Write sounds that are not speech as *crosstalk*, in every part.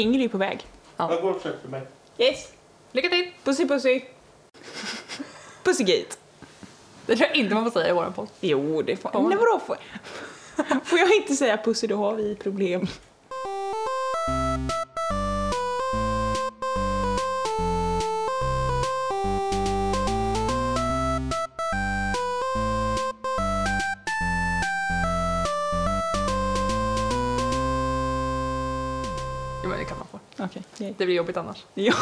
Ingrid är på väg. Jag går och försöker mig. Yes. Lycka till! Pussy pussy. Pussygate. Det tror jag inte man får säga i våran podd. Jo, det får Får man? Nej, vadå? Får, *laughs* får jag inte säga pussy, då har vi problem. Det blir jobbigt annars. *laughs* Ja.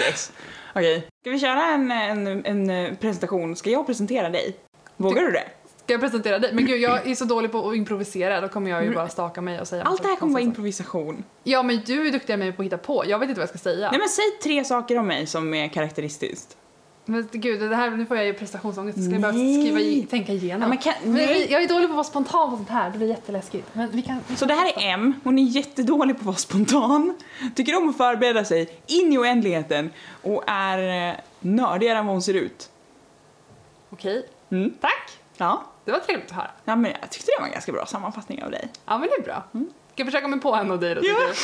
yes. Okej. Ska vi köra en, en, en eh, presentation? Ska jag presentera dig? Vågar du det? Ska jag presentera dig? Men gud jag är så dålig på att improvisera, då kommer jag ju bara staka mig och säga Allt det här kommer vara improvisation. Ja men du är duktigare än mig på att hitta på, jag vet inte vad jag ska säga. Nej men säg tre saker om mig som är karaktäristiskt. Men gud, det här, nu får jag ju prestationsångest. Jag bara Nej. skriva i, tänka igenom. Ja, men kan- Men jag är dålig på att vara spontan på sånt här, det blir jätteläskigt. Men vi kan... Vi Så det här är M, hon är jättedålig på att vara spontan, tycker om att förbereda sig in i oändligheten och är eh, nördigare än vad hon ser ut. Okej, Mm. tack! Ja. Det var trevligt att höra. ja, men jag tyckte det var en ganska bra sammanfattning av dig. Ja men det är bra. Ska jag försöka mig på en av dig då? Mm. Ja.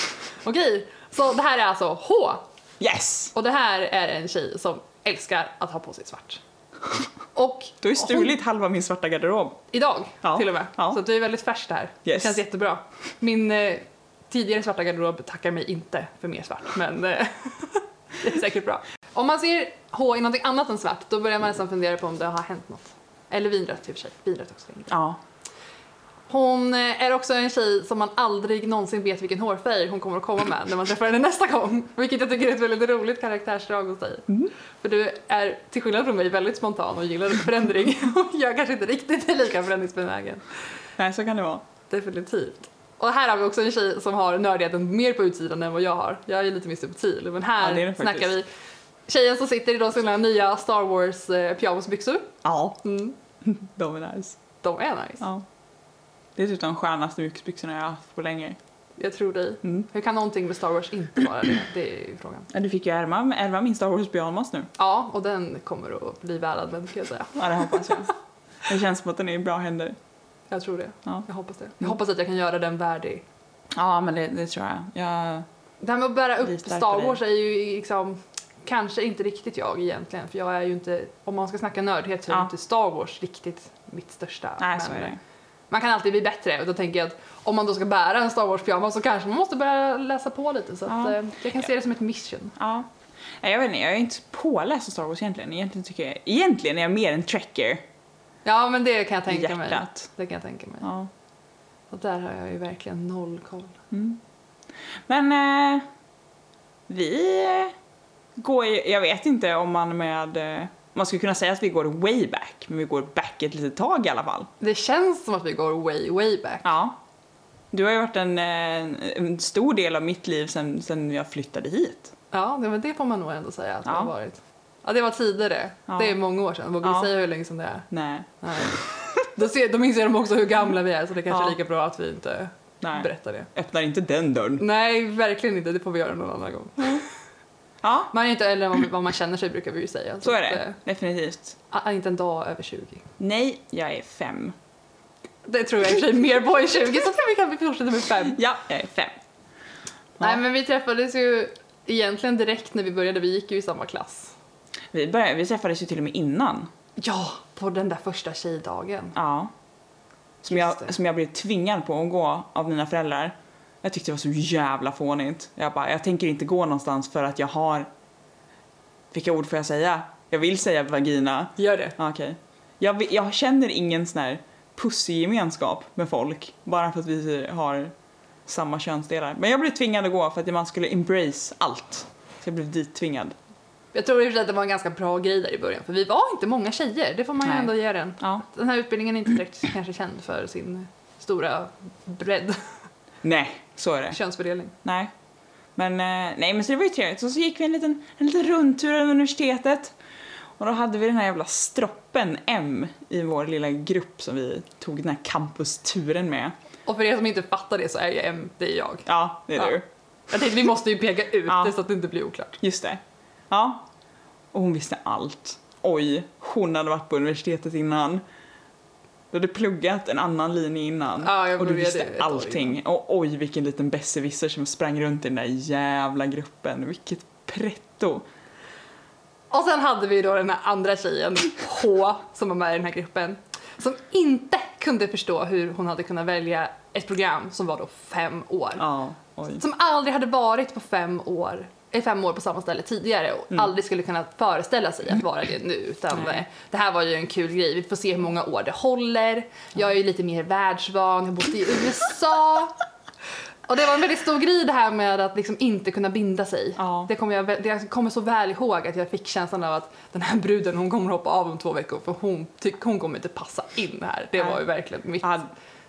Okej, så det här är alltså H. Yes! Och det här är en tjej som älskar att ha på sig svart. *laughs* Och Du har ju stulit halva min svarta garderob. idag Ja. till och med. Ja. Så det är väldigt färskt det här. Det Yes. känns jättebra. Min eh, tidigare svarta garderob tackar mig inte för mer svart, men eh, *laughs* det är säkert bra. Om man ser H i någonting annat än svart, då börjar man nästan fundera på om det har hänt något. Eller vinrött i och för sig. Vinrött också. Ja. Hon eh, är också en tjej som man aldrig någonsin vet vilken hårfärg hon kommer att komma med när man träffar henne nästa gång. Vilket jag tycker är ett väldigt roligt karaktärsdrag hos dig. För du är, till skillnad från mig, väldigt spontan och gillar förändring. *laughs* Och jag kanske inte riktigt är lika förändringsbenägen. Nej, så kan det vara. Definitivt. Och här har vi också en tjej som har nördigheten mer på utsidan än vad jag har. Jag är lite mer subtil, men här Ja, det det snackar vi tjejen som sitter i då sina nya Star Wars eh, pyjamasbyxor. Ja. Mm. *laughs* De är nice. De är nice. Ja. Det är typ de skönaste mjukisbyxorna jag har haft på länge. Jag tror dig. Mm. Hur kan någonting med Star Wars inte vara det? Det är ju frågan. Ja, du fick ju ärva, ärva min Star Wars pyjamas nu. Ja, och den kommer att bli väl använd kan jag säga. Ja, det hoppas jag. Det känns som att den är i bra händer. Jag tror det. Ja. Jag hoppas det. Jag hoppas att jag kan göra den värdig. Ja, men det, det tror jag. jag. Det här med att bära upp Star. Wars är ju liksom kanske inte riktigt jag egentligen. För jag är ju inte, om man ska snacka nördhet så är Ja. inte Star Wars riktigt mitt största. Nej, så Men, är det. Man kan alltid bli bättre och då tänker jag att om man då ska bära en Star Wars pyjamas så kanske man måste börja läsa på lite så att Ja. eh, jag kan se det som ett mission. Ja. Nej, Jag vet inte, jag är inte påläst av Star Wars egentligen. Egentligen, tycker jag, egentligen är jag mer en trekker Ja men det kan jag tänka mig. hjärtat. Det kan jag tänka mig. Ja. Och där har jag ju verkligen noll koll. Mm. Men eh, vi eh, går ju, jag vet inte om man med, eh, man skulle kunna säga att vi går way back, men vi går back ett litet tag i alla fall. Det känns som att vi går way, way back. Ja. Du har ju varit en, eh, en stor del av mitt liv sen, sen jag flyttade hit. Ja, det, men det får man nog ändå säga att det Ja. har varit. Ja, det var tidigare. Ja. Det är många år sedan. Vågar Ja. vi säga hur länge sedan det är? Nej. Nej. Då, ser, då inser de också hur gamla vi är så det kanske Ja. är lika bra att vi inte Nej. berättar det. Öppnar inte den dörren. Nej, verkligen inte. Det får vi göra någon annan gång. Ja, Man är inte äldre än vad- man känner sig brukar vi ju säga. så är att, det. Definitivt. eh, ah, inte en dag över 20. Nej, jag är fem. Det tror jag i och för sig mer på än 20 så tror vi kan fortsätta med fem. Ja, jag är fem. Nej men vi träffades ju egentligen direkt när vi började. Vi gick ju i samma klass. Vi, började, vi träffades ju till och med innan. Ja, på den där första tjejdagen. Ja. Som Just jag, det. som jag blev tvingad på att gå av mina föräldrar. Jag tyckte det var så jävla fånigt. Jag bara, jag tänker inte gå någonstans för att jag har... Vilka ord får jag säga? Jag vill säga vagina. Gör det. Okej. Jag, jag känner ingen sån här pussygemenskap med folk. Bara för att vi har samma könsdelar. Men jag blev tvingad att gå för att man skulle embrace allt. Så jag blev dit tvingad. Jag tror att det var en ganska bra grej där i början. För vi var inte många tjejer, det får man ju Nej. ändå ge den. Ja. Den här utbildningen är inte direkt kanske känd för sin stora bredd, Nej, så är det. könsfördelning. Nej. Men, eh, nej, men så det var ju trevligt. Så, så gick vi en liten, en liten rundtur över universitetet. Och då hade vi den här jävla stroppen M i vår lilla grupp som vi tog den här campusturen med. Och för er som inte fattar det så är ju M, det är jag. Ja, det är Ja. du. Jag tänkte vi måste ju peka ut Ja. det så att det inte blir oklart. Just det. Ja. Och hon visste allt. Oj, hon hade varit på universitetet innan. Du hade pluggat en annan linje innan Ja, jag och du visste år allting. Och oj, vilken liten besserwisser som sprang runt i den där jävla gruppen. Vilket pretto. Och sen hade vi då den här andra tjejen, H, som var med i den här gruppen, som inte kunde förstå hur hon hade kunnat välja ett program som var då fem år. Ja. Som aldrig hade varit på fem år, eh, fem år på samma ställe tidigare och aldrig skulle kunna föreställa sig att vara det nu. Utan Nej. det här var ju en kul grej, vi får se hur många år det håller. Jag är ju lite mer världsvan, jag bott i USA. Och det var en väldigt stor grej det här med att liksom inte kunna binda sig. Ja. Det, kommer jag, det jag kommer så väl ihåg att jag fick känslan av att den här bruden hon kommer hoppa av om två veckor för hon, tyck, hon kommer inte passa in här. Det Nej. var ju verkligen mitt Ja.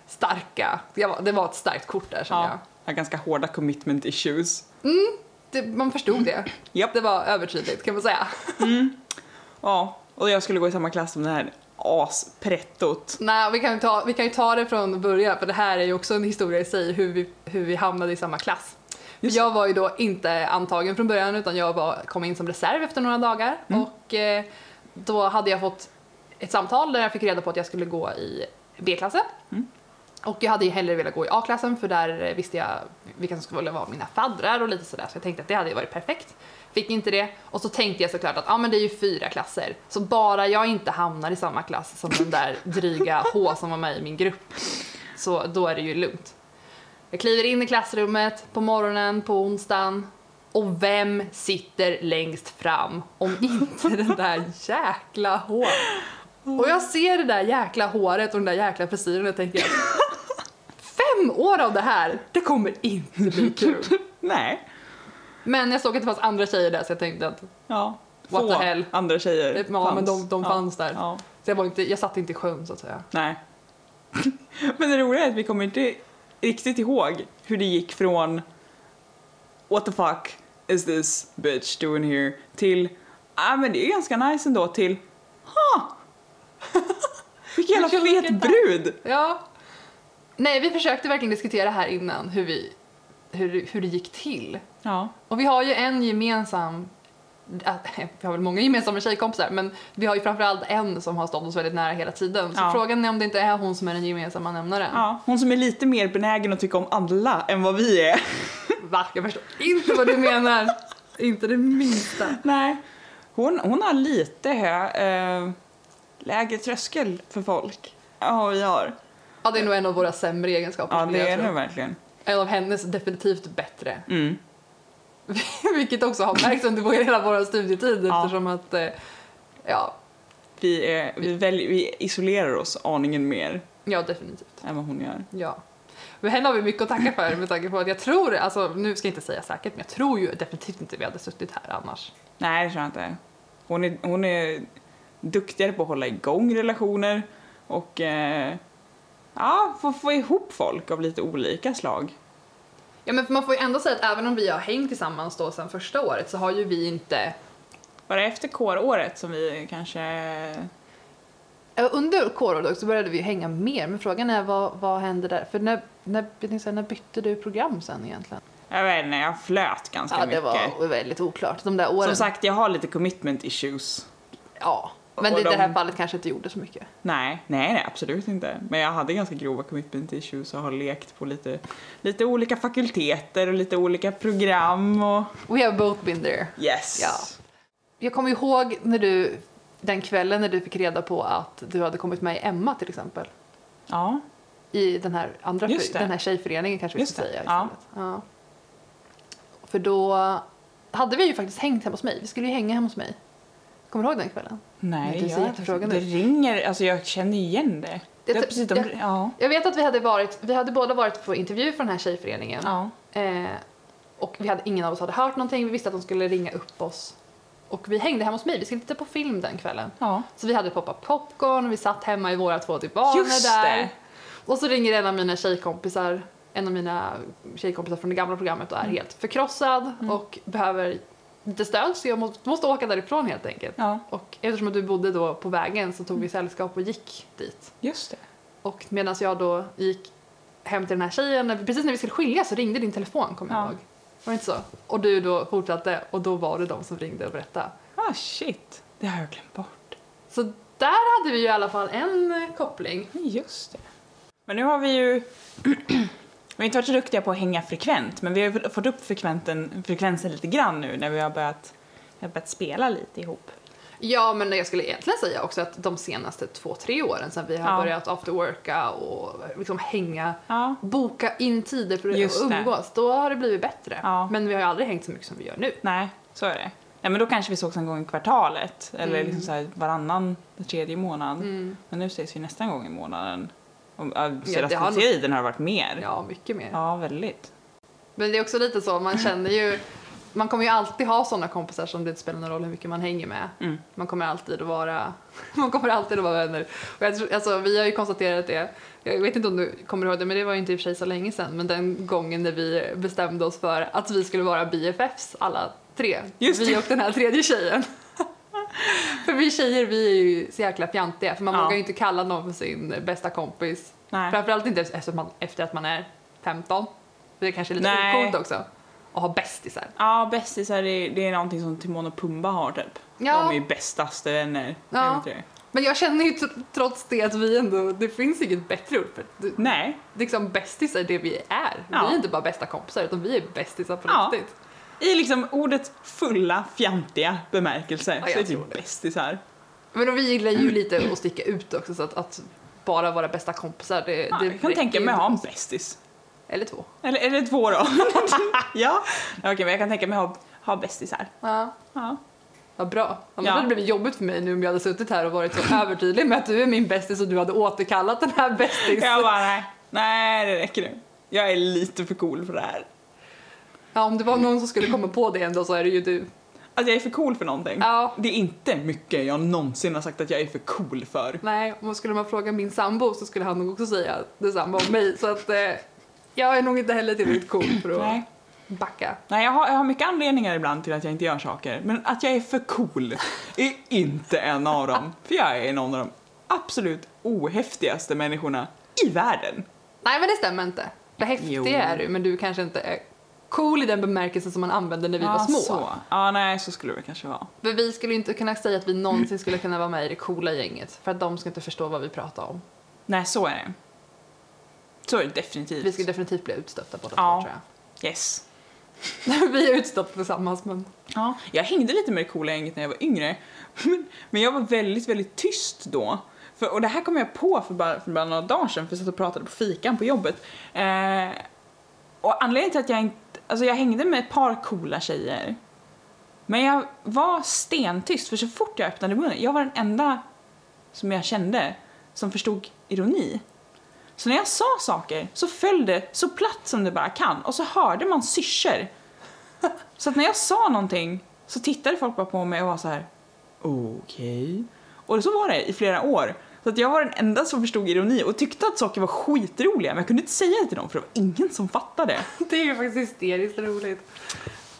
starka, det var, det var ett starkt kort där känner Ja, jag. har ganska hårda commitment issues. Det, man förstod det. Japp. Det var övertydligt kan man säga. *laughs* Ja, och jag skulle gå i samma klass som det här asprettot. Nej, vi kan, ta, vi kan ju ta det från början för det här är ju också en historia i sig hur vi, hur vi hamnade i samma klass. Just jag var ju då inte antagen från början utan jag var, kom in som reserv efter några dagar och eh, då hade jag fått ett samtal där jag fick reda på att jag skulle gå i B-klassen. Och jag hade ju hellre velat gå i A-klassen för där visste jag vilka som skulle vara mina faddrar och lite sådär så jag tänkte att det hade varit perfekt. Fick inte det och så tänkte jag såklart att ja men det är ju fyra klasser så bara jag inte hamnar i samma klass som den där dryga H som var med i min grupp så då är det ju lugnt. Jag kliver in i klassrummet på morgonen på onsdagen och vem sitter längst fram om inte den där jäkla H? Och jag ser det där jäkla håret och den där jäkla frisyren och tänker *laughs* fem år av det här, det kommer inte bli kul. *laughs* Nej. Men jag såg att det fanns andra tjejer där så jag tänkte att Ja. What the hell. andra tjejer ja, fanns. men de, de Ja. fanns där. Ja. Så jag, var inte, jag satt inte i sjön så att säga. Nej. *laughs* Men det roliga är att vi kommer inte riktigt ihåg hur det gick från What the fuck is this bitch doing here till ah men det är ganska nice ändå till ha vilken jävla fet vilken brud! Ja. Nej, vi försökte verkligen diskutera här innan hur, vi, hur, hur det gick till. Ja. Och vi har ju en gemensam, äh, vi har väl många gemensamma tjejkompisar, men vi har ju framförallt en som har stått oss väldigt nära hela tiden. Så Ja. frågan är om det inte är hon som är den gemensamma nämnaren. ja. Hon som är lite mer benägen att tycka om alla än vad vi är. Va? Jag förstår inte vad du menar. *laughs* inte det minsta. Nej. Hon, hon har lite hö, eh, lägre tröskel för folk vi har. Ja, det är nog en av våra sämre egenskaper. Ja det är det verkligen. En av hennes definitivt bättre. Mm. *laughs* Vilket också har märkts under vår- hela vår studietid Ja. eftersom att, eh, ja, Vi, är, vi, välj, vi isolerar oss aningen mer ja definitivt. än vad hon gör. Ja. Men henne har vi mycket att tacka för med tanke på att jag tror, alltså nu ska jag inte säga säkert, men jag tror ju definitivt inte vi hade suttit här annars. Nej, det tror jag inte. Hon är, hon är duktigare på att hålla igång relationer och eh, ja, få, få ihop folk av lite olika slag. Ja men man får ju ändå säga att även om vi har hängt tillsammans då sedan första året så har ju vi inte Var det efter kåråret som vi kanske... Under kåråret så började vi hänga mer, men frågan är vad, vad hände där? För när, när, när, bytte du program sen egentligen? Jag vet inte, jag flöt ganska Ja, det mycket. var väldigt oklart. De där åren. Som sagt, jag har lite commitment issues. Ja, men Och det, i det här de- fallet kanske inte gjorde så mycket. Nej, nej, nej, absolut inte. Men jag hade ganska grova commitment issues och har lekt på lite, lite olika fakulteter och lite olika program och We have both been there. yes. Ja. Jag kommer ihåg när du, den kvällen när du fick reda på att du hade kommit med i Emma till exempel. Ja, I den här andra den här tjejföreningen kanske vi Just ska det, säga ja. Ja. För då hade vi ju faktiskt hängt hemma hos mig. Vi skulle ju hänga hemma hos mig. Kommer du ihåg den kvällen? Nej, Det jag, det ringer, alltså jag känner igen det. Det är tror- precis de, jag- ja. Jag vet att vi hade varit, vi hade båda varit på intervju för den här tjejföreningen. ja. Eh, och vi hade, ingen av oss hade hört någonting. Vi visste att de skulle ringa upp oss. Och vi hängde hemma hos mig. Vi skulle titta på film den kvällen. Ja. Så vi hade poppat popcorn och vi satt hemma i våra två divaner Just där. det. Och så ringer en av mina tjejkompisar, en av mina tjejkompisar från det gamla programmet och Mm. är helt förkrossad och behöver lite stöd så jag måste, måste åka därifrån helt enkelt. ja, Och eftersom du bodde då på vägen så tog vi sällskap och gick dit. just det. Och medan jag då gick hem till den här tjejen, precis när vi skulle skiljas så ringde din telefon kommer jag Ja. ihåg. Var det inte så? Och du då fortsatte och då var det de som ringde och berättade. Ah shit, det har jag glömt bort. Så där hade vi ju i alla fall en koppling. Just det. Men nu har vi ju... *clears throat* vi har inte varit så duktiga på att hänga frekvent, men vi har fått upp frekventen, frekvensen lite grann nu när vi har börjat, vi har börjat spela lite ihop. Ja, men jag skulle egentligen säga också att de senaste två, tre åren sedan vi har Ja. börjat afterworka och liksom hänga, Ja. boka in tider för att det. umgås, då har det blivit bättre. Ja. Men vi har ju aldrig hängt så mycket som vi gör nu. Nej, så är det. Nej, men då kanske vi sågs en gång i kvartalet, eller Mm. liksom så varannan, tredje månad. Mm. Men nu ses vi nästan gång i månaden. Och, ja, det senaste har har varit mer. Ja, mycket mer. Ja, väldigt. Men det är också lite så, man känner ju, man kommer ju alltid ha sådana kompisar som det inte spelar någon roll hur mycket man hänger med. Mm. Man kommer alltid att vara, *laughs* man kommer alltid att vara vänner. Och jag tror, alltså, vi har ju konstaterat det, jag vet inte om du kommer ihåg det, men det var ju inte i och för sig så länge sedan, men den gången när vi bestämde oss för att vi skulle vara BFFs alla tre. Just vi och den här tredje tjejen. *laughs* för vi tjejer, vi är ju så jäkla fjantiga, för man Ja. vågar ju inte kalla någon för sin bästa kompis. Nej. Framförallt inte efter, man, efter att man är 15. Det är kanske lite ocoolt också. Att ha bästisar. Ja, bästisar det, det är någonting som Timon och Pumba har typ. Ja. De är ju bästaste vänner. Ja. Jag. Men jag känner ju tr- trots det att vi ändå, det finns inget bättre ord för det. Nej. Liksom bästis är det vi är. Ja. Vi är inte bara bästa kompisar utan vi är bästisar på Ja. riktigt. I liksom ordets fulla, fjantiga bemärkelse Ja, så är det det. bästisar. Men vi gillar ju lite att sticka ut också så att, att bara vara bästa kompisar det, Ja, det jag kan tänka mig att ha en bästis. Eller två. Eller, eller två då. *laughs* ja. Okej, men jag kan tänka mig att ha, ha bästisar. Ja. Ja. Vad bra. Annars Ja. hade det blivit jobbigt för mig nu om jag hade suttit här och varit så övertydlig med att du är min bästis och du hade återkallat den här bästis. Jag bara, nej. Nej, det räcker nu. Jag är lite för cool för det här. Ja, om det var någon som skulle komma på det ändå så är det ju du. Att jag är för cool för någonting. Ja. Det är inte mycket jag någonsin har sagt att jag är för cool för. Nej, om skulle man fråga min sambo så skulle han nog också säga detsamma om mig. Så att eh, jag är nog inte heller tillräckligt cool för att Nej. backa. Nej, jag har, jag har mycket anledningar ibland till att jag inte gör saker. Men att jag är för cool är inte en av dem. För jag är någon av de absolut ohäftigaste människorna i världen. Nej, men det stämmer inte. För häftig Jo. är du, men du kanske inte är cool i den bemärkelsen som man använde när vi var små. Så. Ja, nej, så skulle det kanske vara. För vi skulle inte kunna säga att vi någonsin skulle kunna vara med i det coola gänget. För att de ska inte förstå vad vi pratar om. Nej, så är det. Så är det definitivt. Vi skulle definitivt bli utstötta båda Ja. två tror Yes. jag. *laughs* vi är utstötta tillsammans men... Ja, jag hängde lite med det coola gänget när jag var yngre. *laughs* Men, men jag var väldigt, väldigt tyst då. För, och det här kom jag på för bara, för bara några dagar sedan, för jag satt och pratade på fikan på jobbet. Eh, och anledningen till att jag inte... Alltså jag hängde med ett par coola tjejer. Men jag var stentyst, för så fort jag öppnade munnen, jag var den enda som jag kände som förstod ironi. Så när jag sa saker så föll det så platt som det bara kan och så hörde man syrsor. Så att när jag sa någonting så tittade folk bara på mig och var så här: okej. Och så var det i flera år. Så att jag var den enda som förstod ironi och tyckte att saker var skitroliga men jag kunde inte säga det till dem för det var ingen som fattade. *laughs* Det är ju faktiskt hysteriskt roligt.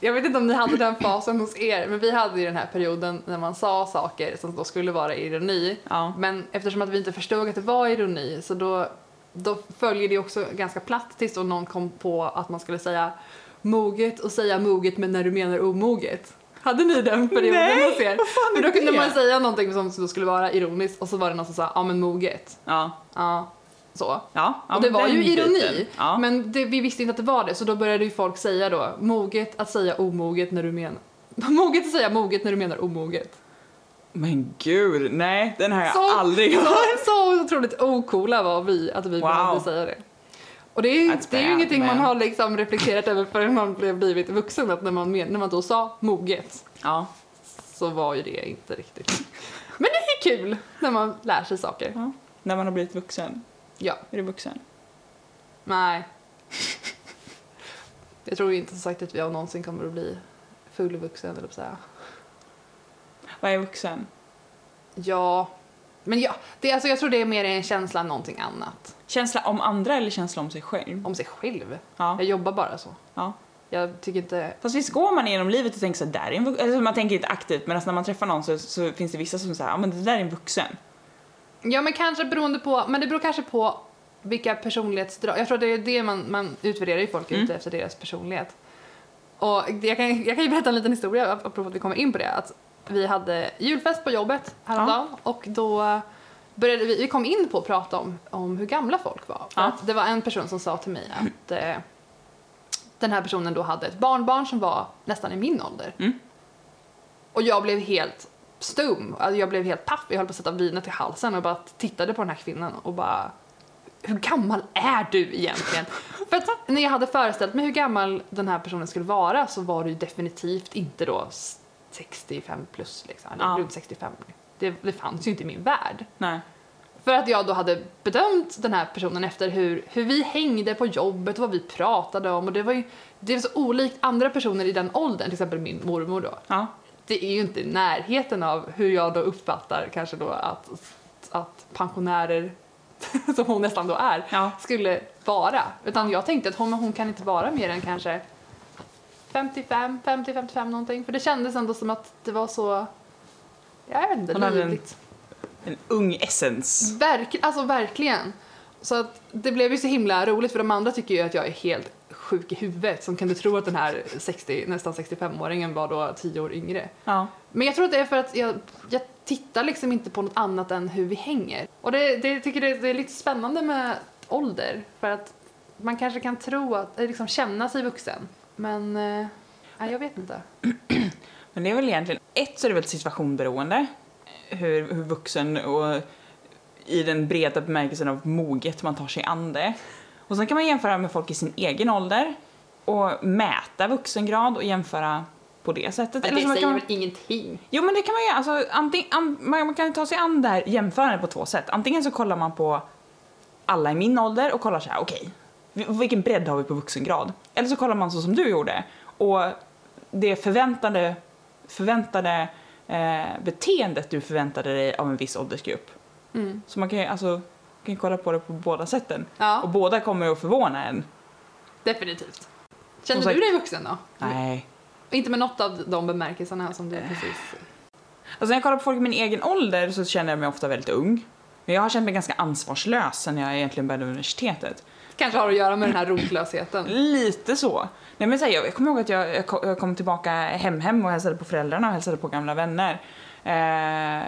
Jag vet inte om ni hade den fasen hos er, men vi hade ju den här perioden när man sa saker som då skulle vara ironi. Ja. Men eftersom att vi inte förstod att det var ironi så då, då följer det också ganska platt tills då någon kom på att man skulle säga moget och säga moget men när du menar omoget. Hade ni den perioden Nej, hos er? För då kunde det? man säga någonting som då skulle vara ironiskt och så var det någon som sa ja men moget. Ja. Ja, så. Ja, ja, och det var ju ironi. Ja. men det, vi visste inte att det var det så då började ju folk säga då moget att säga omoget när du menar *laughs* Moget att säga moget när du menar omoget. Men gud, nej den har jag aldrig hört. Så, så otroligt ocoola var vi att vi Wow. behövde säga det. Och det är, det är ju ingenting man har liksom reflekterat över förrän man blev blivit vuxen att när man, när man då sa moget Ja. så var ju det inte riktigt. Men det är kul när man lär sig saker. ja. När man har blivit vuxen. Ja, Är du vuxen? nej. *laughs* Jag tror inte som sagt att jag någonsin kommer att bli fullvuxen eller säga. Vad är vuxen? Ja, men ja, det, alltså jag tror det är mer en känsla än någonting annat. Känsla om andra eller känsla om sig själv? Om sig själv. Ja. Jag jobbar bara så. ja. Jag tycker inte... Fast visst går man genom livet och tänker så där är en vuxen. Alltså man tänker inte aktivt men alltså när man träffar någon så, så finns det vissa som säger, ja men det där är en vuxen. Ja, men kanske beroende på... Men det beror kanske på vilka personlighetsdrag... Jag tror det är det man, man utvärderar ju folk Mm. ute efter deras personlighet. Och jag kan, jag kan ju berätta en liten historia apropå att vi kommer in på det. Att vi hade julfest på jobbet häromdagen och då började vi, vi kom in på att prata om, om hur gamla folk var. Ja. det var en person som sa till mig att eh, den här personen då hade ett barnbarn som var nästan i min ålder. Mm. Och jag blev helt stum, alltså jag blev helt paff. Jag höll på att sätta vinet i halsen och bara tittade på den här kvinnan och bara hur gammal är du egentligen? *laughs* För att när jag hade föreställt mig hur gammal den här personen skulle vara så var det ju definitivt inte då 65 plus liksom, Ja. runt 65. Det, det fanns ju inte i min värld. Nej. För att jag då hade bedömt den här personen efter hur, hur vi hängde på jobbet och vad vi pratade om och det var ju det var så olikt andra personer i den åldern, till exempel min mormor då. Ja. Det är ju inte i närheten av hur jag då uppfattar kanske då att, att pensionärer, *laughs* som hon nästan då är, Ja. skulle vara. Utan jag tänkte att hon, hon kan inte vara mer än kanske 55, 50, 55 någonting. För det kändes ändå som att det var så, jag vet inte, Hon hade en- livligt. En ung essens. Verk, alltså verkligen. Så att det blev ju så himla roligt för de andra tycker ju att jag är helt sjuk i huvudet som kunde tro att den här 60, nästan 65-åringen var då 10 år yngre. Ja. Men jag tror att det är för att jag, jag tittar liksom inte på något annat än hur vi hänger. Och det, det jag tycker det, det är lite spännande med ålder för att man kanske kan tro att, eller liksom känna sig vuxen. Men, eh, jag vet inte. *clears throat* Men det är väl egentligen, ett så är det väl situationberoende. Hur, hur vuxen och i den breda bemärkelsen av moget man tar sig an det. Och sen kan man jämföra med folk i sin egen ålder och mäta vuxengrad och jämföra på det sättet. Men det man säger kan, väl ingenting? Jo men det kan man göra, alltså, antingen, an, man, man kan ta sig an det här jämförande på två sätt. Antingen så kollar man på alla i min ålder och kollar så här, okej, vi- vilken bredd har vi på vuxengrad? Eller så kollar man så som du gjorde och det förväntade, förväntade eh, beteendet du förväntade dig av en viss åldersgrupp. Mm. Så man kan ju alltså, kan kolla på det på båda sätten. Ja. Och båda kommer att förvåna en. Definitivt. Känner sagt- du dig vuxen då? Nej. Inte med något av de bemärkelserna som du precis... Alltså när jag kollar på folk i min egen ålder så känner jag mig ofta väldigt ung. Men jag har känt mig ganska ansvarslös sen jag egentligen började universitetet. Kanske har att göra med den här rotlösheten. Lite så. Nej, men så här, jag, jag kommer ihåg att jag, jag kom- jag kom tillbaka hem, hem och hälsade på föräldrarna och hälsade på gamla vänner. Eh,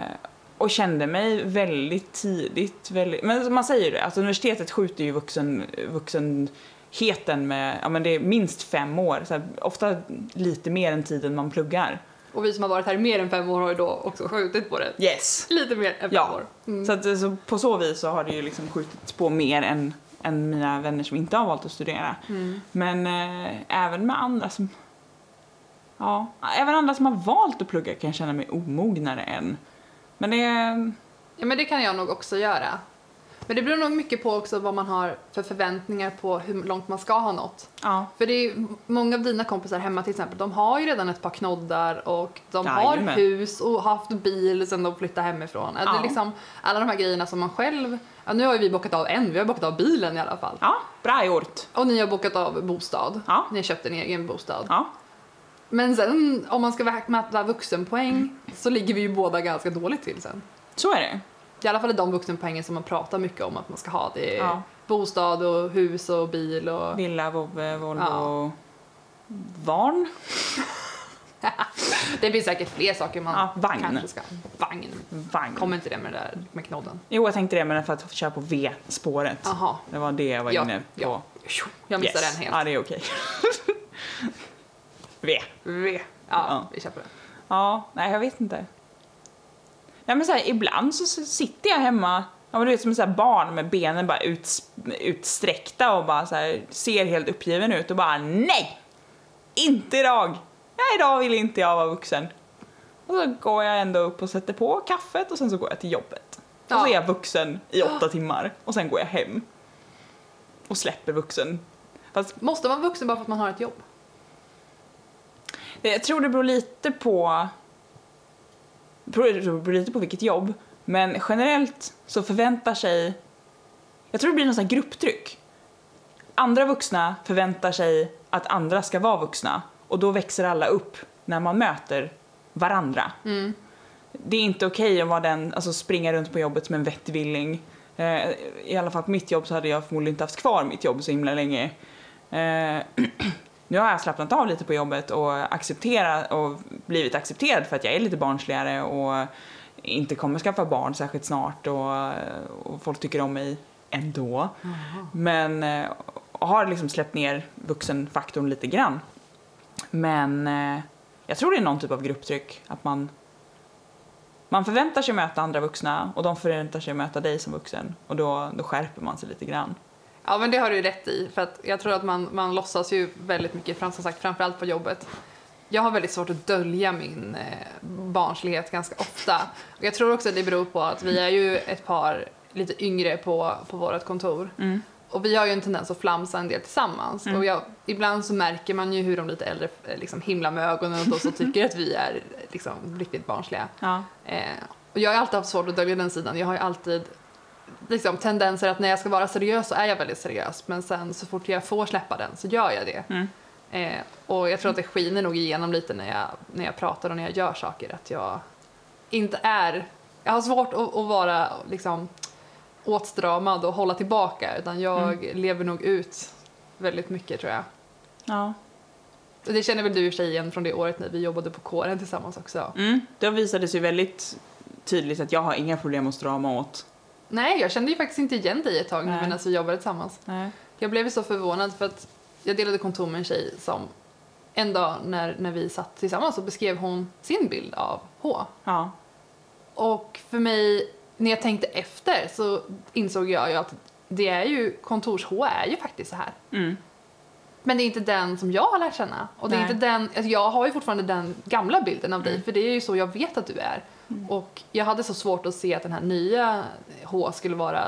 och kände mig väldigt tidigt, väldigt, men man säger ju det, att universitetet skjuter ju vuxen, vuxenheten med, ja men det är minst fem år, så här, ofta lite mer än tiden man pluggar. Och vi som har varit här mer än fem år har ju då också skjutit på det. Yes! Lite mer än fem Ja. år. Mm. Så, att, så på så vis så har det ju liksom skjutits på mer än, än mina vänner som inte har valt att studera. Mm. Men eh, även med andra som... Ja, även andra som har valt att plugga kan jag känna mig omognare än. Men det. Ja, men det kan jag nog också göra. Men det beror nog mycket på också vad man har för förväntningar på hur långt man ska ha nått. Ja. För det är många av dina kompisar hemma till exempel, de har ju redan ett par knoddar och de Jajamän. har hus och haft bil sen de flyttade hemifrån. Det Ja. är liksom alla de här grejerna som man själv, ja, nu har ju vi bockat av en, vi har bockat av bilen i alla fall. Ja, bra gjort. Och ni har bockat av bostad. Ja. Ni har köpt en egen bostad. Ja. Men sen om man ska mäta vuxenpoäng så ligger vi ju båda ganska dåligt till sen. Så är det. I alla fall är de vuxenpoängen som man pratar mycket om att man ska ha. Det är Ja. bostad och hus och bil och... Villa, vovve, Volvo, Ja. Varn. *laughs* Det finns säkert fler saker man Ja, vagn. kanske ska... Vagn. Vagn. Kommer inte det med det där med knodden? Jo, jag tänkte det, men för att köra på V-spåret. Jaha. Det var det jag var Ja, inne på. ja. Jag missade Yes. den helt. Ja, det är okej. *laughs* v. V. Ja, Ja. vi köper det. Ja, nej jag vet inte. Nej men så här, ibland så sitter jag hemma, ja men du vet som ett barn med benen bara ut, utsträckta och bara så här, ser helt uppgiven ut och bara nej! Inte idag! Nej idag vill inte jag vara vuxen. Och så går jag ändå upp och sätter på kaffet och sen så går jag till jobbet. Och så Ja. är jag vuxen i åtta timmar och sen går jag hem. Och släpper vuxen. Fast Måste man vara vuxen bara för att man har ett jobb? Jag tror det beror lite på... Beror lite på vilket jobb. Men generellt så förväntar sig... Jag tror det blir något sånt här grupptryck. Andra vuxna förväntar sig att andra ska vara vuxna. Och då växer alla upp när man möter varandra. Mm. Det är inte okej att vara den, alltså springa runt på jobbet som en vettvilling. Eh, I alla fall på mitt jobb så hade jag förmodligen inte haft kvar mitt jobb så himla länge. Eh, *clears throat* nu har jag slappnat av lite på jobbet och accepterat och blivit accepterad för att jag är lite barnsligare och inte kommer skaffa barn särskilt snart och, och folk tycker om mig ändå. Men eh, har liksom släppt ner vuxenfaktorn lite grann. Men eh, jag tror det är någon typ av grupptryck, att man man förväntar sig möta andra vuxna och de förväntar sig möta dig som vuxen och då, då skärper man sig lite grann. Ja men det har du rätt i för att jag tror att man, man låtsas ju väldigt mycket, fram, som sagt framförallt på jobbet. Jag har väldigt svårt att dölja min eh, barnslighet ganska ofta. Och jag tror också att det beror på att vi är ju ett par lite yngre på, på vårt kontor. Mm. Och vi har ju en tendens att flamsa en del tillsammans. Mm. Och jag, ibland så märker man ju hur de lite äldre eh, liksom himlar med ögonen och då så tycker att vi är liksom riktigt barnsliga. Ja. Eh, och jag har alltid haft svårt att dölja den sidan. Jag har alltid liksom, tendenser att när jag ska vara seriös så är jag väldigt seriös. Men sen så fort jag får släppa den så gör jag det. Mm. Eh, och jag tror att det skiner nog igenom lite när jag, när jag pratar och när jag gör saker. Att jag inte är... Jag har svårt att, att vara liksom, åtstramad och hålla tillbaka. Utan jag lever nog ut väldigt mycket tror jag. Ja. Det känner väl du i och för sig igen från det året när vi jobbade på kåren tillsammans också. Mm. Då visade det sig väldigt tydligt att jag har inga problem att strama åt. Nej, jag kände ju faktiskt inte igen dig ett tag Nej. medan vi jobbade tillsammans. Nej. Jag blev ju så förvånad för att jag delade kontor med en tjej som en dag när, när vi satt tillsammans så beskrev hon sin bild av H. Ja. Och för mig, när jag tänkte efter så insåg jag ju att det är ju, kontors-H är ju faktiskt så här. Mm. Men det är inte den som jag har lärt känna. Och det är Nej. inte den, alltså jag har ju fortfarande den gamla bilden av dig, för det är ju så jag vet att du är. Och jag hade så svårt att se att den här nya H skulle vara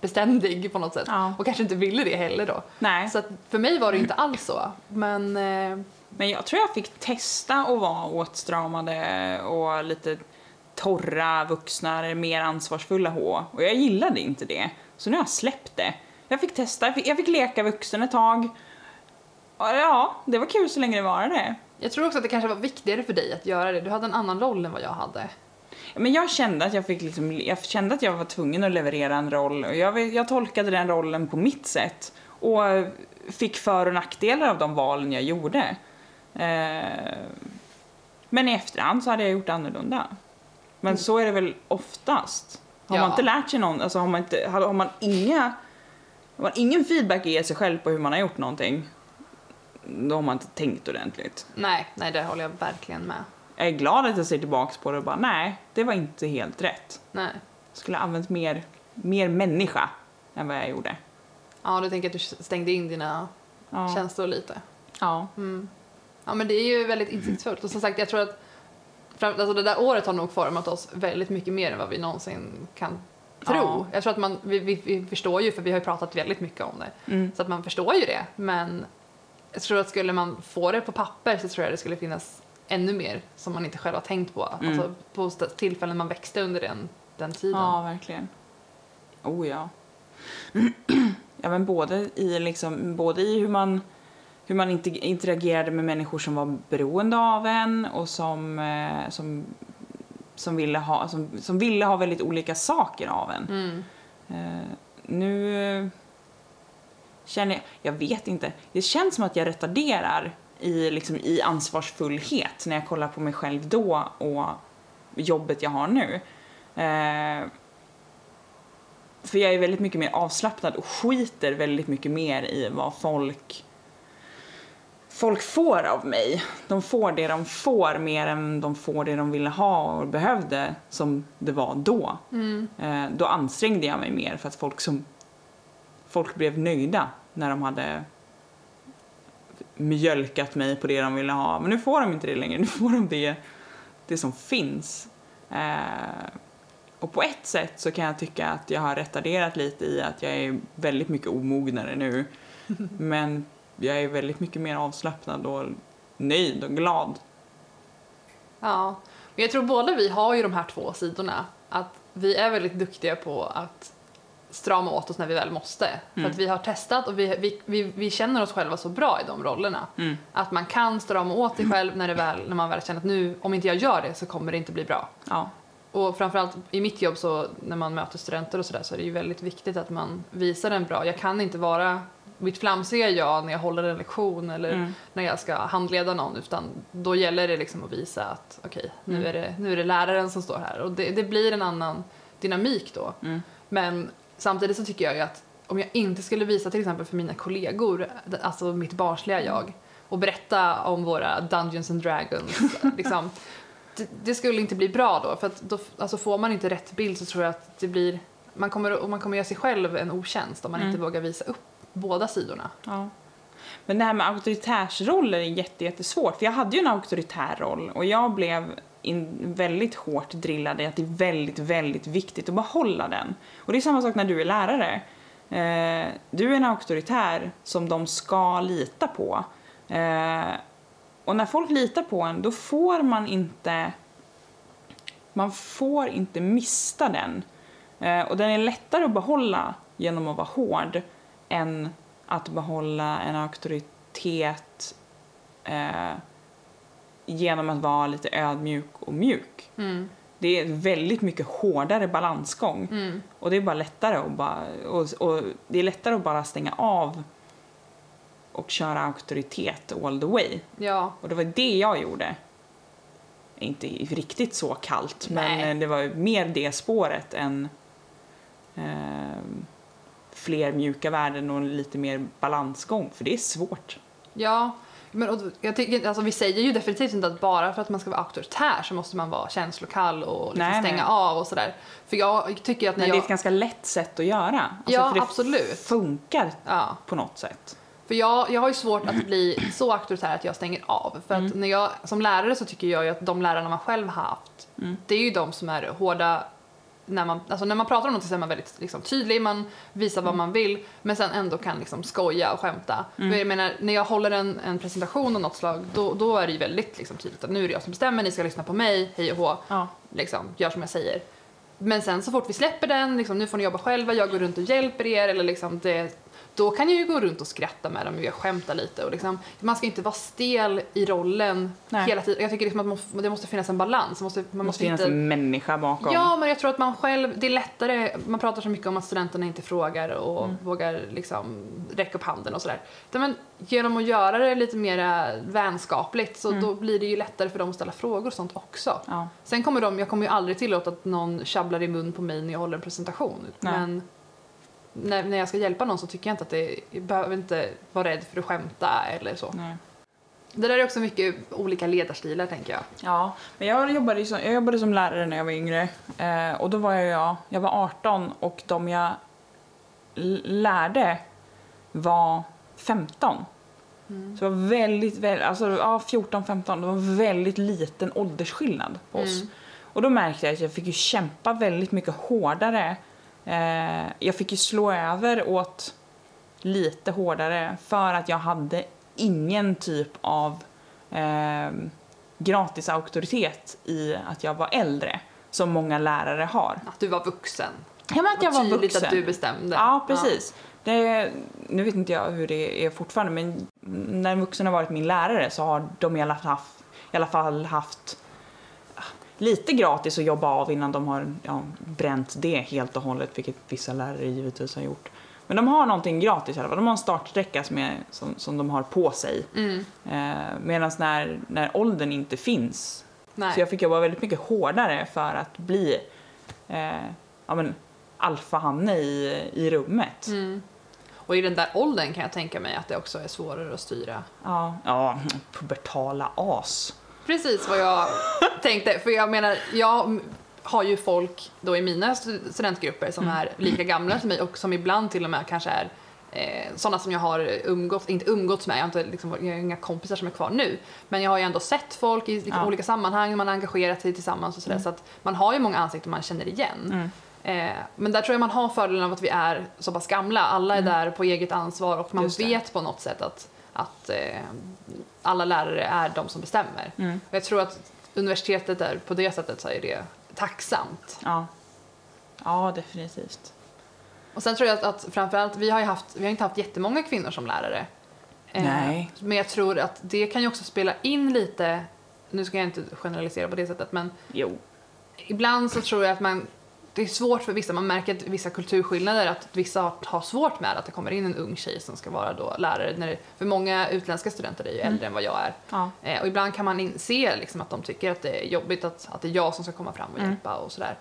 beständig på något sätt. Ja. Och kanske inte ville det heller då. Nej. Så för mig var det inte alls så. Men eh, Men jag tror jag fick testa att vara åtstramade och lite torra vuxna, mer ansvarsfulla H. Och jag gillade inte det. Så nu har jag släppt det. Jag fick testa, jag fick, jag fick leka vuxen ett tag. Ja, det var kul så länge det varade. jag tror också att det kanske var viktigare för dig att göra det. Du hade en annan roll än vad jag hade. Men jag kände att jag fick liksom, jag kände att jag var tvungen att leverera en roll och jag, jag tolkade den rollen på mitt sätt och fick för och nackdelar av de valen jag gjorde. Eh, men i efterhand så hade jag gjort annorlunda. Men så är det väl oftast. Har Ja. man inte lärt sig någon, alltså har man, inte, har man inga har man ingen feedback att ge sig själv på hur man har gjort någonting, då har man inte tänkt ordentligt. Nej, nej, det håller jag verkligen med. Jag är glad att jag ser tillbaks på det och bara nej, det var inte helt rätt. Nej. Jag skulle ha använt mer, mer människa än vad jag gjorde. Ja, du tänker att du stängde in dina Ja. känslor lite. ja. Mm. Ja, men det är ju väldigt insiktsfullt. Och som sagt, jag tror att fram, alltså det där året har nog format oss väldigt mycket mer än vad vi någonsin kan tro. Ja. Jag tror att man, vi, vi, vi förstår ju, för vi har ju pratat väldigt mycket om det, Mm. så att man förstår ju det. Men jag tror att skulle man få det på papper så tror jag det skulle finnas ännu mer som man inte själv har tänkt på. Mm. Alltså på tillfällen man växte under den, den tiden. ja, verkligen. Oh ja. *clears throat* ja men både i, liksom, både i hur man, hur man inte interagerade med människor som var beroende av en och som, eh, som, som, ville, ha, som, som ville ha väldigt olika saker av en. Mm. Eh, nu känner jag, jag vet inte, det känns som att jag retarderar i, liksom, i ansvarsfullhet när jag kollar på mig själv då och jobbet jag har nu. Eh, för jag är väldigt mycket mer avslappnad och skiter väldigt mycket mer i vad folk folk får av mig. De får det de får mer än de får det de ville ha och behövde som det var då. Mm. Eh, då ansträngde jag mig mer för att folk som folk blev nöjda när de hade mjölkat mig på det de ville ha. Men nu får de inte det längre, nu får de det, det som finns. Eh, och på ett sätt så kan jag tycka att jag har retarderat lite i att jag är väldigt mycket omognare nu. *laughs* Men jag är väldigt mycket mer avslappnad och nöjd och glad. Ja, men jag tror båda vi har ju de här två sidorna. Att vi är väldigt duktiga på att strama åt oss när vi väl måste. För Mm. att vi har testat och vi, vi, vi, vi känner oss själva så bra i de rollerna. Mm. Att man kan strama åt sig själv när, det väl, när man väl känner att nu, om inte jag gör det så kommer det inte bli bra. Ja. Och framförallt i mitt jobb så när man möter studenter och sådär så är det ju väldigt viktigt att man visar en bra, jag kan inte vara mitt flamsiga jag när jag håller en lektion eller Mm. när jag ska handleda någon utan då gäller det liksom att visa att okej, nu, Mm. är det, nu är det läraren som står här och det, det blir en annan dynamik då. Mm. Men samtidigt så tycker jag ju att om jag inte skulle visa till exempel för mina kollegor, alltså mitt barnsliga jag, och berätta om våra Dungeons and Dragons, *laughs* liksom, det, det skulle inte bli bra då. För att då, alltså får man inte rätt bild så tror jag att det blir, man kommer, och man kommer göra sig själv en otjänst om man Mm. inte vågar visa upp båda sidorna. Ja. Men det här med auktoritärsroller är jätte, jättesvårt. För jag hade ju en auktoritär roll och jag blev in, väldigt hårt drillad i att det är väldigt, väldigt viktigt att behålla den. Och det är samma sak när du är lärare. Eh, du är en auktoritär som de ska lita på. Eh, och när folk litar på en, då får man inte man får inte mista den. Eh, och den är lättare att behålla genom att vara hård än att behålla en auktoritet eh, genom att vara lite ödmjuk och mjuk. Mm. Det är väldigt mycket hårdare balansgång Mm. och det är bara lättare att bara, och, och det är lättare att bara stänga av och köra auktoritet all the way. Ja, Och det var det jag gjorde. Inte riktigt så kallt, men Nej. eh, det var mer det spåret än eh, fler mjuka värden och lite mer balansgång, för det är svårt. ja. Men och, jag tycker, alltså, vi säger ju definitivt inte att bara för att man ska vara auktoritär så måste man vara känslokall och liksom Nej, stänga nej. av och sådär. För jag tycker att när Men det är jag... ett ganska lätt sätt att göra. Alltså, Ja, det absolut. funkar Ja. på något sätt. För jag, jag har ju svårt att bli så auktoritär att jag stänger av. För att när jag, som lärare så tycker jag ju att de lärarna man själv har haft, Mm. det är ju de som är hårda när man, alltså när man pratar om något så är man väldigt liksom, tydlig, man visar vad man vill men sen ändå kan liksom skoja och skämta. För jag menar, när jag håller en, en presentation av något slag då, då är det ju väldigt liksom, tydligt att nu är det jag som bestämmer, ni ska lyssna på mig, hej och hå, Ja. liksom, gör som jag säger. Men sen så fort vi släpper den, liksom, nu får ni jobba själva, jag går runt och hjälper er eller liksom det, då kan jag ju gå runt och skratta med dem och jag skämtar lite och liksom, man ska inte vara stel i rollen Nej. hela tiden. Jag tycker liksom att man det måste finnas en balans. Man måste, man Det måste måste finnas inte, en människa bakom. Ja, men jag tror att man själv, det är lättare, man pratar så mycket om att studenterna inte frågar och Mm. vågar liksom räcka upp handen och sådär. Men genom att göra det lite mer vänskapligt så Mm. då blir det ju lättare för dem att ställa frågor och sånt också. Ja. Sen kommer de, jag kommer ju aldrig tillåta att någon tjabblar i mun på mig när jag håller en presentation. Nej. Men när, när jag ska hjälpa någon så tycker jag inte att det, jag behöver inte vara rädd för att skämta eller så. Nej. Det där är också mycket olika ledarstilar tänker jag. Ja, men jag jobbade, som, jag jobbade som lärare när jag var yngre. Eh, och då var jag, jag, var 18 och de jag lärde var 15. Så det var väldigt, väldigt alltså ja, 14-15, det var väldigt liten åldersskillnad på oss. Mm. Och då märkte jag att jag fick ju kämpa väldigt mycket hårdare. Eh, jag fick ju slå över åt lite hårdare för att jag hade ingen typ av eh, gratis auktoritet i att jag var äldre, som många lärare har. Att du var vuxen. Ja, men att jag var tydligt vuxen. att du bestämde. Ja, precis. Det, nu vet inte jag hur det är fortfarande, men när en vuxen har varit min lärare så har de i alla fall haft, i alla fall haft lite gratis att jobba av innan de har ja, bränt det helt och hållet, vilket vissa lärare givetvis har gjort. Men de har någonting gratis i alla fall. De har en startsträcka som, är, som, som de har på sig. Mm. Eh, Medan när, när åldern inte finns Nej. så jag fick jobba väldigt mycket hårdare för att bli eh, ja, men, alfahanne i, i rummet. Mm. Och i den där åldern kan jag tänka mig att det också är svårare att styra. Ja, ja, pubertala as. Precis vad jag tänkte. För jag menar, jag har ju folk då i mina stu- studentgrupper som är lika gamla som mig och som ibland till och med kanske är eh, sådana som jag har umgåtts, inte umgåtts med, jag har, inte, liksom, jag har inga kompisar som är kvar nu. Men jag har ju ändå sett folk i liksom, Ja. olika sammanhang, man har engagerat sig tillsammans och sådär. Så att man har ju många ansikten man känner igen. Mm. Eh, men där tror jag man har fördelen av att vi är så pass gamla. Alla är där på eget ansvar och man vet på något sätt att, att eh, alla lärare är de som bestämmer. Mm. Och jag tror att universitetet är på det sättet så är det tacksamt. Ja. ja, definitivt. Och sen tror jag att, att framförallt, vi har ju haft, vi har inte haft jättemånga kvinnor som lärare. Eh, Nej. Men jag tror att det kan ju också spela in lite, nu ska jag inte generalisera på det sättet, men Jo. ibland så tror jag att man det är svårt för vissa, man märker att vissa kulturskillnader, att vissa har, svårt med att det kommer in en ung tjej som ska vara då lärare. När det, för många utländska studenter är ju äldre än vad jag är. Ja. Eh, och ibland kan man inse liksom, att de tycker att det är jobbigt att, att det är jag som ska komma fram och Mm. hjälpa och sådär.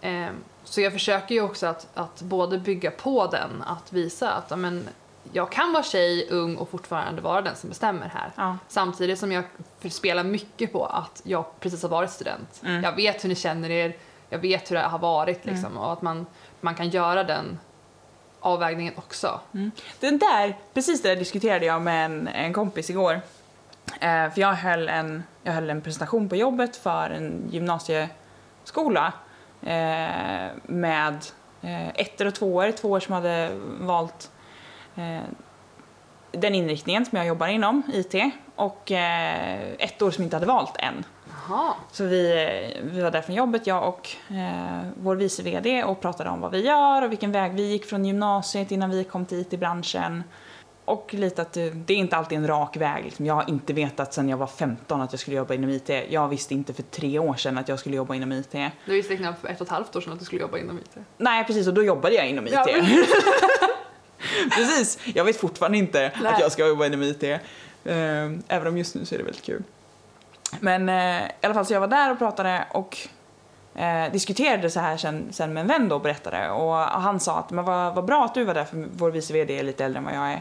Eh, så jag försöker ju också att, att både bygga på den, att visa att ja, men, jag kan vara tjej, ung och fortfarande vara den som bestämmer här. Ja. Samtidigt som jag spelar mycket på att jag precis har varit student. Mm. Jag vet hur ni känner er, jag vet hur det har varit liksom, Mm. och att man, man kan göra den avvägningen också. Den där, precis det där diskuterade jag med en, en kompis igår. Eh, för jag höll, en, jag höll en presentation på jobbet för en gymnasieskola eh, med eh, ettor och tvåor, tvåor som hade valt eh, den inriktningen som jag jobbar inom, IT, och eh, ettor som inte hade valt än. Jaha. Så vi, vi var där från jobbet, jag och eh, vår vice VD och pratade om vad vi gör och vilken väg vi gick från gymnasiet innan vi kom till IT-branschen. Och lite att det, det är inte alltid en rak väg. Liksom. Jag har inte vetat sedan jag var 15 att jag skulle jobba inom IT. Jag visste inte för tre år sedan att jag skulle jobba inom IT. Du visste knappt för ett och ett halvt år sedan att du skulle jobba inom IT. Nej precis, och då jobbade jag inom IT. Ja, men- *laughs* precis, jag vet fortfarande inte Nej. att jag ska jobba inom IT. Eh, även om just nu så är det väldigt kul. Men eh, i alla fall så jag var där och pratade och eh, diskuterade så här sen, sen med en vän då och berättade och han sa att men vad, vad bra att du var där för vår vice VD är lite äldre än vad jag är.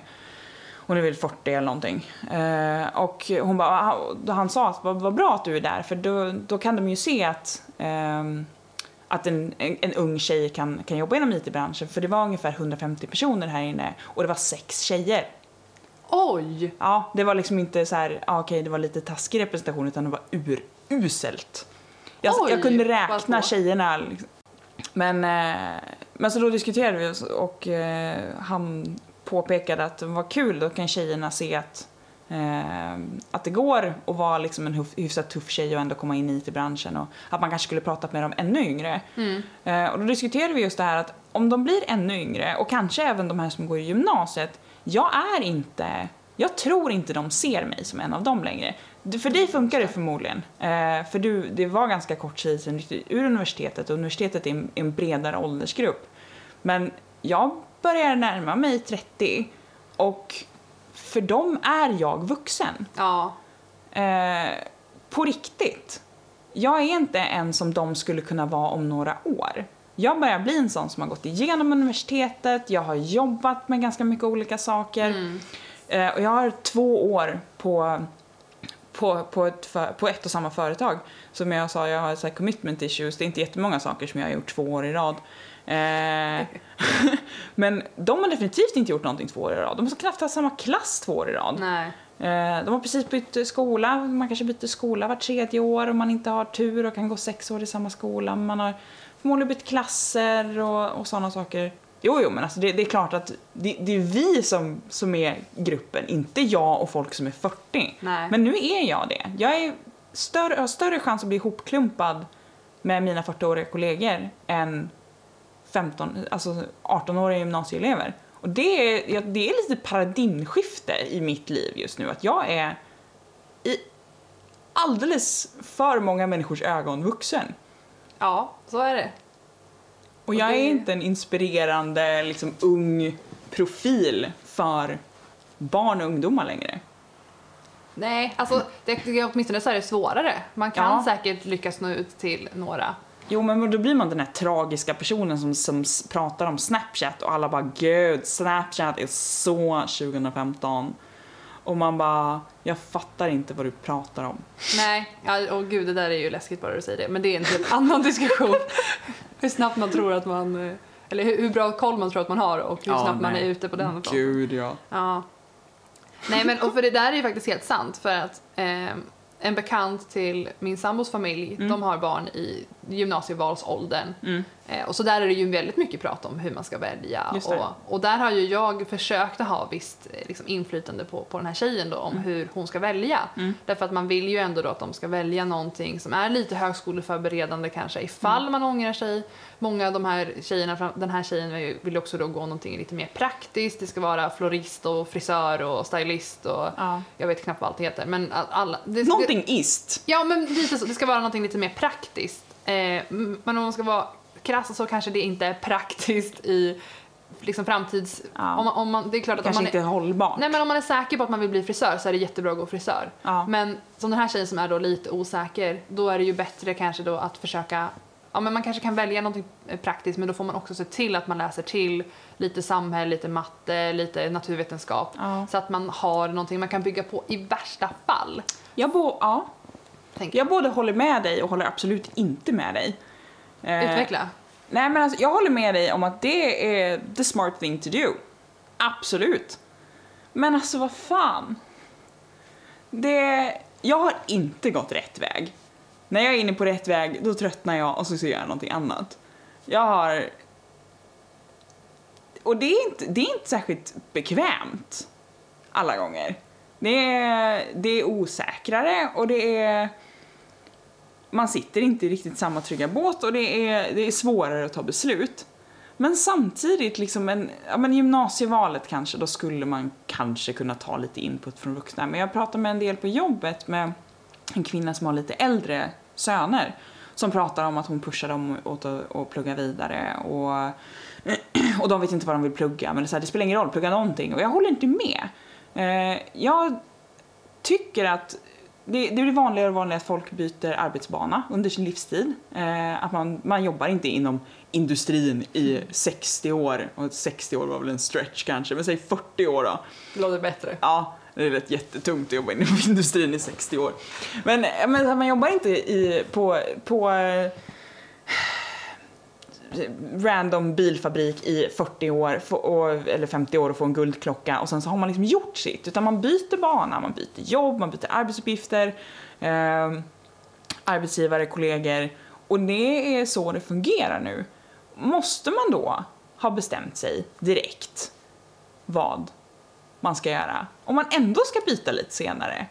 Hon är väl 40 eller någonting. Eh, och hon bara, ah, ah. han- sa att vad, vad bra att du är där för då, då kan de ju se att ehm, att en, en, en ung tjej kan, kan jobba inom IT-branschen för det var ungefär 150 personer här inne och det var sex tjejer. Oj! Ja, det var liksom inte så här, ja, okej det var lite taskig representation utan det var uruselt. Jag, Oj, jag kunde vad räkna tjejerna. Liksom. Men, eh, men så då diskuterade vi oss och eh, han påpekade att det var kul, då kan tjejerna se att, eh, att det går att vara liksom en hyf- hyfsat tuff tjej och ändå komma in i IT-branschen och att man kanske skulle pratat med dem ännu yngre. Mm. Eh, och då diskuterade vi just det här att om de blir ännu yngre och kanske även de här som går i gymnasiet, jag är inte, jag tror inte de ser mig som en av dem längre. För dig funkar det förmodligen, eh, för du, det var ganska kort tid sedan du gick ur universitetet och universitetet är en, en bredare åldersgrupp. Men jag börjar närma mig 30 och för dem är jag vuxen. Ja. Eh, på riktigt. Jag är inte en som de skulle kunna vara om några år. Jag börjar bli en sån som har gått igenom universitetet, jag har jobbat med ganska mycket olika saker. Mm. Eh, och jag har två år på, på, på, ett, för, på ett och samma företag. Som jag sa, jag har så här commitment issues, det är inte jättemånga saker som jag har gjort två år i rad. Eh, *laughs* men de har definitivt inte gjort någonting två år i rad. De har knappt haft samma klass två år i rad. Nej. Eh, De har precis bytt skola, man kanske byter skola var tredje år om man inte har tur och kan gå sex år i samma skola. Man har förmodligen bytt klasser och, och sådana saker. Jo, jo, men alltså det, det är klart att det, det är vi som, som är gruppen, inte jag och folk som är 40. Nej. Men nu är jag det. Jag är större, har större chans att bli ihopklumpad med mina 40-åriga kollegor än 15, alltså 18-åriga gymnasieelever. Och det är, det är lite paradigmskifte i mitt liv just nu. Att jag är i alldeles för många människors ögon vuxen. Ja, så är det. Och Och jag det- är inte en inspirerande, liksom ung profil för barn och ungdomar längre. Nej, alltså det, det, åtminstone så är det svårare. Man kan Ja. säkert lyckas nå ut till några. Jo, men då blir man den här tragiska personen som, som pratar om Snapchat och alla bara gud, Snapchat är så 2015. Och man bara, jag fattar inte vad du pratar om. Nej, ja, och gud det där är ju läskigt bara du säger det. Men det är en helt *laughs* annan diskussion. hur snabbt man tror att man, eh, eller hur, hur bra koll man tror att man har och hur Ja, snabbt man nej. är ute på den. Gud ja. Ja. Nej men och för det där är ju faktiskt helt sant för att ehm, en bekant till min sambos familj, Mm. de har barn i gymnasievalsåldern. Mm. Eh, och så där är det ju väldigt mycket prat om hur man ska välja. Och, och där har ju jag försökt att ha visst eh, liksom, inflytande på, på den här tjejen då, om hur hon ska välja. Mm. Därför att man vill ju ändå då att de ska välja någonting som är lite högskoleförberedande kanske ifall Mm. man ångrar sig. Många av de här tjejerna, den här tjejen vill ju- också då gå någonting lite mer praktiskt. Det ska vara florist och frisör och stylist och ja. jag vet knappt vad allt heter. Men all- alla, det, det, Någonting ist. Ja, men lite så. Det ska vara någonting lite mer praktiskt. Eh, men om man ska vara krasst så kanske det inte är praktiskt i liksom framtids... Ja. Om man, om man, det är klart att om Kanske man inte är, är hållbart. Nej men om man är säker på att man vill bli frisör så är det jättebra att gå frisör. Ja. Men som den här tjejen som är då lite osäker, då är det ju bättre kanske då att försöka Ja, men man kanske kan välja någonting eh, praktiskt men då får man också se till att man läser till lite samhälle, lite matte, lite naturvetenskap. Ja. Så att man har någonting man kan bygga på i värsta fall. Jag, bo, ja. Tänker jag både håller med dig och håller absolut inte med dig. Eh, Utveckla. Nej men alltså, jag håller med dig om att det är the smart thing to do. Absolut. Men alltså vad fan. Det, jag har inte gått rätt väg. När jag är inne på rätt väg då tröttnar jag och så gör jag någonting annat. Jag har... Och det är inte, det är inte särskilt bekvämt alla gånger. Det är, det är osäkrare och det är... Man sitter inte i riktigt samma trygga båt och det är, det är svårare att ta beslut. Men samtidigt, liksom en, ja, men gymnasievalet kanske, då skulle man kanske kunna ta lite input från vuxna. Men jag pratar med en del på jobbet med en kvinna som har lite äldre söner som pratar om att hon pushar dem åt att, att plugga vidare och, *clears throat* och de vet inte vad de vill plugga men det, så här, det spelar ingen roll, plugga någonting och jag håller inte med. Eh, jag tycker att det, det blir vanligare och vanligare att folk byter arbetsbana under sin livstid. Eh, att man, man jobbar inte inom industrin i 60 år, och 60 år var väl en stretch kanske, men säg 40 år då. Det låter bättre. Ja, det är rätt jättetungt att jobba inom *laughs* industrin i 60 år. Men, men man jobbar inte i, på, på eh, random bilfabrik i 40 år och, eller 50 år och få en guldklocka och sen så har man liksom gjort sitt. Utan man byter bana, man byter jobb, man byter arbetsuppgifter, eh, arbetsgivare, kollegor. Och det är så det fungerar nu. Måste man då ha bestämt sig direkt vad man ska göra? Om man ändå ska byta lite senare?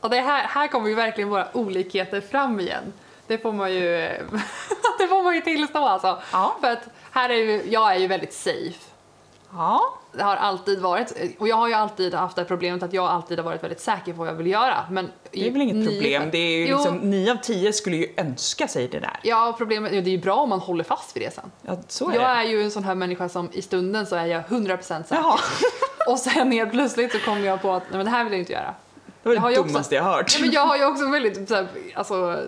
Och det här, här kommer ju verkligen våra olikheter fram igen. Det får man ju, *laughs* det får man ju tillstå alltså. Ja. För att här är ju, jag är ju väldigt safe. Ja. Det har alltid varit, och jag har ju alltid haft det problemet att jag alltid har varit väldigt säker på vad jag vill göra. Men Det är väl inget problem. Det är ju liksom, nio av tio skulle ju önska sig det där. Ja, problemet, ja, det är ju bra om man håller fast vid det sen. Ja, så är Jag det. är ju en sån här människa som i stunden så är jag 100% säker. Jaha, *laughs* Och sen helt plötsligt så kommer jag på att nej, men det här vill jag inte göra. det var Jag det också- dummaste jag hört. Ja, men jag har ju också väldigt, så här, alltså,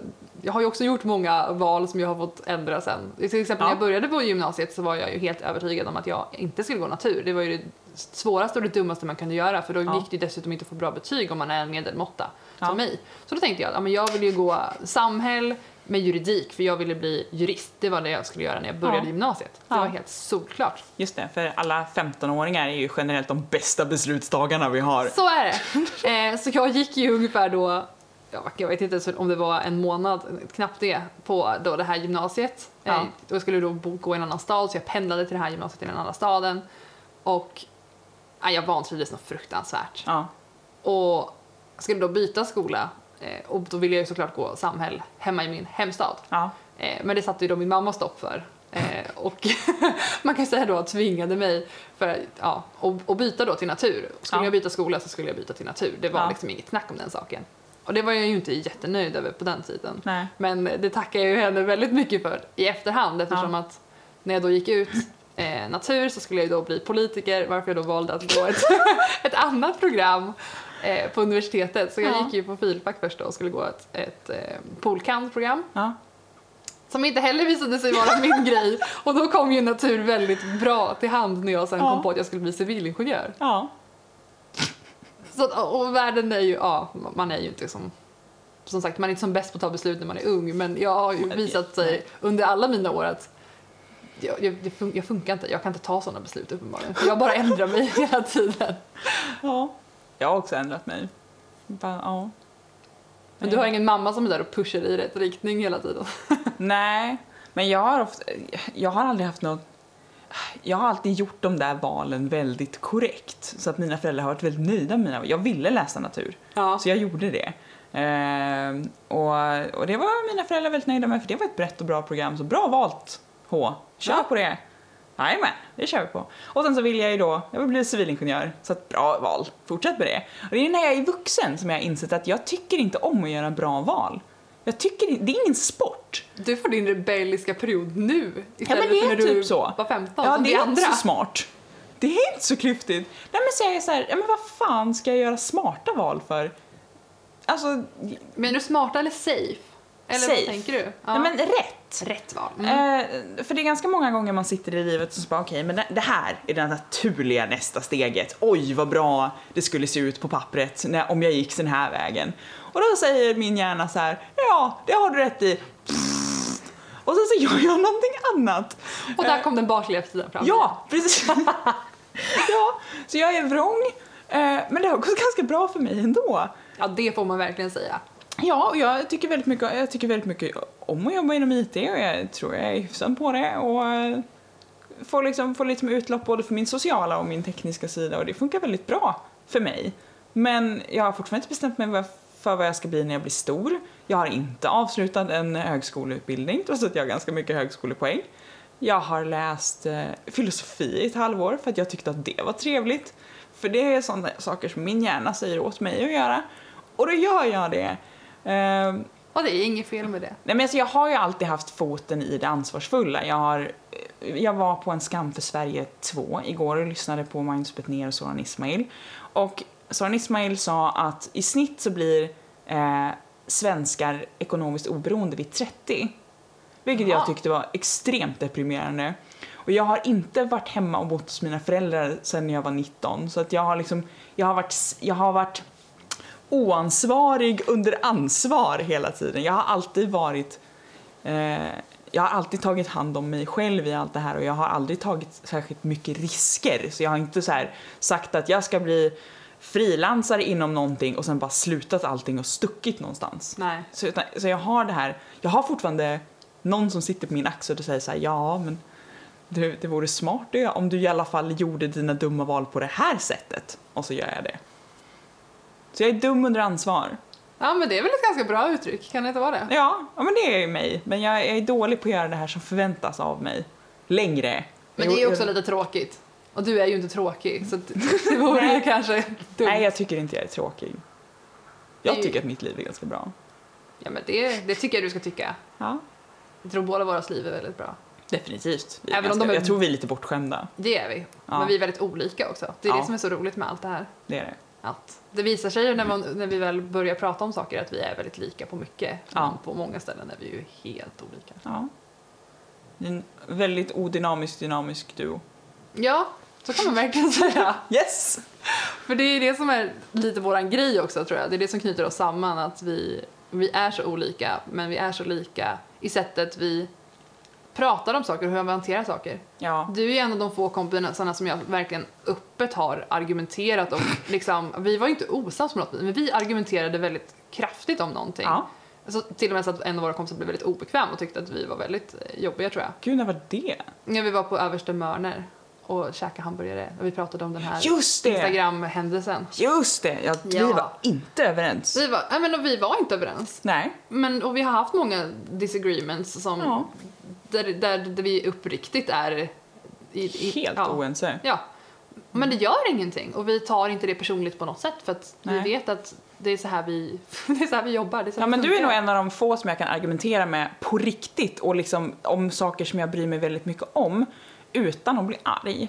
jag har ju också gjort många val som jag har fått ändra sen. Till exempel när Ja. jag började på gymnasiet så var jag ju helt övertygad om att jag inte skulle gå natur. Det var ju det svåraste och det dummaste man kunde göra för då Ja. gick det dessutom inte att få bra betyg om man är en medelmåtta Ja. som mig. Så då tänkte jag att jag vill ju gå samhäll med juridik för jag ville bli jurist. Det var det jag skulle göra när jag började Ja. gymnasiet. Det var helt solklart. Just det, för alla 15-åringar är ju generellt de bästa beslutstagarna vi har. Så är det. Eh, så jag gick ju ungefär då, ja, jag vet inte ens om det var en månad, knappt det, på då det här gymnasiet. Ja. Eh, jag skulle då gå i en annan stad så jag pendlade till det här gymnasiet i den andra staden. Och ja, jag vantrivdes något fruktansvärt. Ja. Och skulle då byta skola eh, och då ville jag ju såklart gå samhäll hemma i min hemstad. Ja. Eh, men det satte ju då min mamma stopp för. Och *laughs* man kan säga då att tvingade mig för ja, att, att byta då till natur. Skulle Ja. jag byta skola så skulle jag byta till natur. Det var Ja. liksom inget snack om den saken. Och det var jag ju inte jättenöjd över på den tiden. Nej. Men det tackar jag ju henne väldigt mycket för i efterhand eftersom att när jag då gick ut eh, natur så skulle jag ju då bli politiker varför jag då valde att gå ett, *laughs* ett annat program eh, på universitetet. Så jag Ja. gick ju på filfack först då och skulle gå ett, ett eh, polkant-program Ja. som inte heller visade sig vara min *laughs* grej. Och då kom ju natur väldigt bra till hand när jag sen Ja. kom på att jag skulle bli civilingenjör. Ja. Så, och världen är ju, ja, man är ju inte som som sagt, man är inte som bäst på att ta beslut när man är ung, men jag har ju visat sig under alla mina år att jag, jag, jag, fun- jag funkar inte, jag kan inte ta sådana beslut uppenbarligen. Jag bara ändrar mig *laughs* hela tiden. ja. Jag har också ändrat mig. Bara, ja. Men du har ingen mamma som är där och pushar i rätt riktning hela tiden. *laughs* Nej, men jag har, ofta, jag har aldrig haft något... Jag har alltid gjort de där valen väldigt korrekt. Så att mina föräldrar har varit väldigt nöjda med mina Jag ville läsa natur, Ja. så jag gjorde det. Ehm, och, och det var mina föräldrar väldigt nöjda med, för det var ett brett och bra program. Så bra valt, H. Kör Ja. på det. Jajamän, det kör vi på. Och sen så vill jag ju då, jag vill bli civilingenjör, så att bra val. Fortsätt med det. Och det är när jag är vuxen som jag har insett att jag tycker inte om att göra bra val. Jag tycker det är ingen sport. Du får din rebelliska period nu Ja, istället men det för är när du typ så. var 15 Ja, som det vi är andra. inte så smart. Det är inte så klyftigt. Nej men säger jag så här, ja men vad fan ska jag göra smarta val för? Alltså, Menar du smarta eller safe? Eller Safe. vad tänker du? Ja. nej men rätt. Rätt val. Mm. Eh, för det är ganska många gånger man sitter i livet och så bara okej, men det, det här är det naturliga nästa steget. Oj, vad bra det skulle se ut på pappret när, om jag gick den här vägen. Och då säger min hjärna så här, ja, det har du rätt i. Och sen så gör jag någonting annat. Och där kom den barnsliga sidan fram. Ja, precis. *laughs* ja, så jag är vrång. eh, Men det har gått ganska bra för mig ändå. ja, det får man verkligen säga. Ja, och jag tycker väldigt mycket, jag tycker väldigt mycket om att jobba inom IT och jag tror jag är hyfsad på det och eh, får liksom får lite utlopp både för min sociala och min tekniska sida och det funkar väldigt bra för mig. Men jag har fortfarande inte bestämt mig vad- för vad jag ska bli när jag blir stor. Jag har inte avslutat en högskoleutbildning trots att jag har ganska mycket högskolepoäng. Jag har läst eh, filosofi i ett halvår för att jag tyckte att det var trevligt. För det är sådana saker som min hjärna säger åt mig att göra. Och då gör jag det. Ehm, Och det är inget fel med det. Nej, men alltså jag har ju alltid haft foten i det ansvarsfulla. Jag, har, jag var på en Skam för Sverige 2 igår och lyssnade på Magnus Bettner och Soran Ismail. Och Soran Ismail sa att i snitt så blir eh, svenskar ekonomiskt oberoende vid 30. Vilket Jaha. jag tyckte var extremt deprimerande. Och jag har inte varit hemma och bott hos mina föräldrar sedan jag var 19. Så att jag har liksom, jag har varit, jag har varit oansvarig under ansvar hela tiden. Jag har alltid varit eh, jag har alltid tagit hand om mig själv i allt det här och jag har aldrig tagit särskilt mycket risker. Så jag har inte så här sagt att jag ska bli frilansare inom någonting och sen bara slutat allting och stuckit någonstans. Nej. Så, utan, så jag har det här, jag har fortfarande någon som sitter på min axel och säger så här, ja men det, det vore smart det, om du i alla fall gjorde dina dumma val på det här sättet. Och så gör jag det. Så jag är dum under ansvar. Ja, men det är väl ett ganska bra uttryck, kan det inte vara det? Ja, ja men det är ju mig. Men jag är dålig på att göra det här som förväntas av mig. Längre. Men det är ju också lite tråkigt. Och du är ju inte tråkig, så *laughs* det vore ju kanske dumt. Nej, jag tycker inte jag är tråkig. Jag tycker att mitt liv är ganska bra. Ja, men det, det tycker jag du ska tycka. Ja, Jag tror båda våras liv är väldigt bra. definitivt. Även om ganska, de är- Jag tror vi är lite bortskämda. Det är vi. Ja. Men vi är väldigt olika också. Det är Ja. det som är så roligt med allt det här. Det är det. Att det visar sig ju när, man, när vi väl börjar prata om saker att vi är väldigt lika på mycket. Ja. Men på många ställen är vi ju helt olika. Ja. En väldigt odynamisk, dynamisk duo. Ja, så kan man verkligen *laughs* säga. Yes! För det är det som är lite våran grej också tror jag. Det är det som knyter oss samman. Att vi, vi är så olika, men vi är så lika i sättet vi pratar om saker och hur vi hanterar saker. Ja. Du är en av de få kompisarna som jag verkligen öppet har argumenterat och *laughs* liksom, vi var inte osams på något men vi argumenterade väldigt kraftigt om någonting. ja. Alltså, till och med så att en av våra kompisar blev väldigt obekväm och tyckte att vi var väldigt eh, jobbiga tror jag. Gud, när var det? När vi var på Översta Mörner och käkade hamburgare och vi pratade om den här! Instagram-händelsen. Just det! Ja, Vi Ja. var inte överens. Vi var, nej, men och vi var inte överens. Nej. Men, och vi har haft många disagreements som, Ja. där, där, där vi uppriktigt är i, i, Helt ja. oense. Ja. Men det gör ingenting och vi tar inte det personligt på något sätt för att Nej. vi vet att det är så här vi, *laughs* det är så här vi jobbar. Det är så Ja, men du är nog en av de få som jag kan argumentera med på riktigt och liksom om saker som jag bryr mig väldigt mycket om utan att bli arg.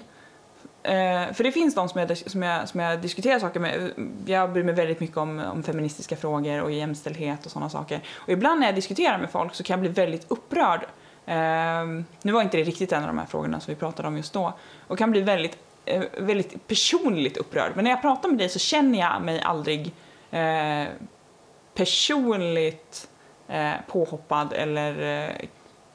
Eh, för det finns de som jag, som, jag, som jag diskuterar saker med. Jag bryr mig väldigt mycket om, om feministiska frågor och jämställdhet och sådana saker. Och ibland när jag diskuterar med folk så kan jag bli väldigt upprörd. Eh, nu var inte det riktigt en av de här frågorna som vi pratade om just då. Och kan bli väldigt, eh, väldigt personligt upprörd. Men när jag pratar med dig så känner jag mig aldrig eh, personligt eh, påhoppad eller eh,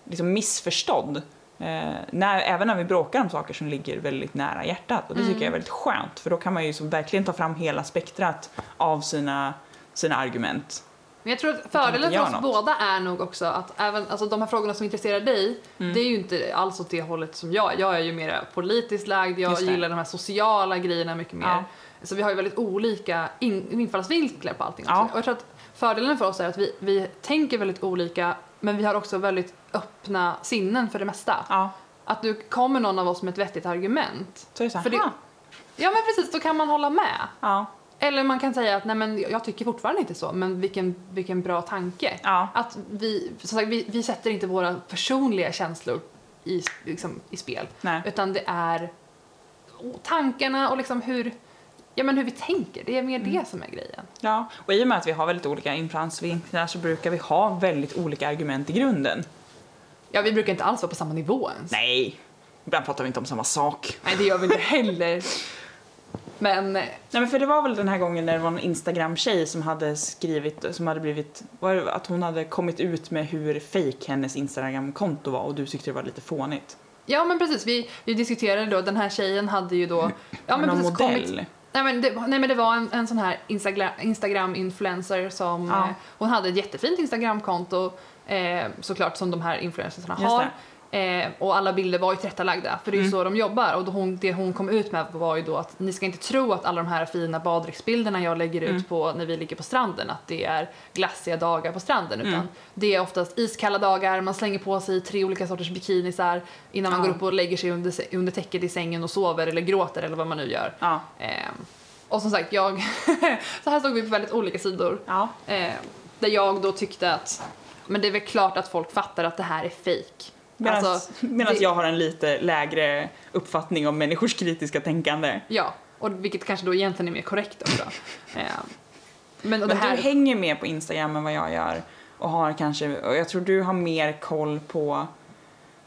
liksom missförstådd. Eh, när, även när vi bråkar om saker som ligger väldigt nära hjärtat. Och det tycker jag är väldigt skönt för då kan man ju verkligen ta fram hela spektrat av sina, sina argument. Men jag tror att fördelen för oss något. båda är nog också att även, alltså de här frågorna som intresserar dig, Mm. det är ju inte alls åt det hållet som jag. Jag är ju mer politiskt lagd, jag gillar de här sociala grejerna mycket mer. Ja. Så vi har ju väldigt olika in, infallsvinklar på allting. Ja. Och jag tror att fördelen för oss är att vi, vi tänker väldigt olika, men vi har också väldigt öppna sinnen för det mesta. Ja, Att du kommer någon av oss med ett vettigt argument. så är det så här, För det-. Ja men precis, då kan man hålla med. ja. Eller man kan säga att nej men jag tycker fortfarande inte så, men vilken, vilken bra tanke. Ja. Att vi, som sagt, vi, vi sätter inte våra personliga känslor i, liksom, i spel. Nej. Utan det är tankarna och liksom hur, ja, men hur vi tänker. Det är mer Mm. det som är grejen. Ja, och i och med att vi har väldigt olika infallsvinklar så brukar vi ha väldigt olika argument i grunden. Ja, vi brukar inte alls vara på samma nivå ens. Nej, ibland pratar vi inte om samma sak. Nej, det gör vi inte heller. Men eh, Nej men för det var väl den här gången när det var en Instagram-tjej som hade skrivit, som hade blivit, det att hon hade kommit ut med hur fake hennes Instagram-konto var och du tyckte det var lite fånigt. Ja men precis, vi, vi diskuterade då, den här tjejen hade ju då... Ja men Någon precis modell. kommit... Nej men, det, nej men det var en, en sån här Instagram, Instagram-influencer som... Ja. Eh, hon hade ett jättefint Instagram-konto eh, såklart som de här influencersarna Just har. Eh, och alla bilder var ju tillrättalagda, för det är ju Mm. så de jobbar. Och då hon, det hon kom ut med var ju då att ni ska inte tro att alla de här fina baddräktsbilderna jag lägger ut Mm. på när vi ligger på stranden, att det är glassiga dagar på stranden. Utan Mm. det är oftast iskalla dagar, man slänger på sig tre olika sorters bikinisar innan man går upp och lägger sig under, under täcket i sängen och sover eller gråter eller vad man nu gör. Ehm, och som sagt, jag... *laughs* så här såg vi på väldigt olika sidor. Eh, där jag då tyckte att men det är väl klart att folk fattar att det här är fake. Medan Alltså, det- jag har en lite lägre uppfattning om människors kritiska tänkande. Ja, och vilket kanske då egentligen är mer korrekt också. *laughs* Eh, men Men här... du hänger mer på Instagram än vad jag gör och har kanske, och jag tror du har mer koll på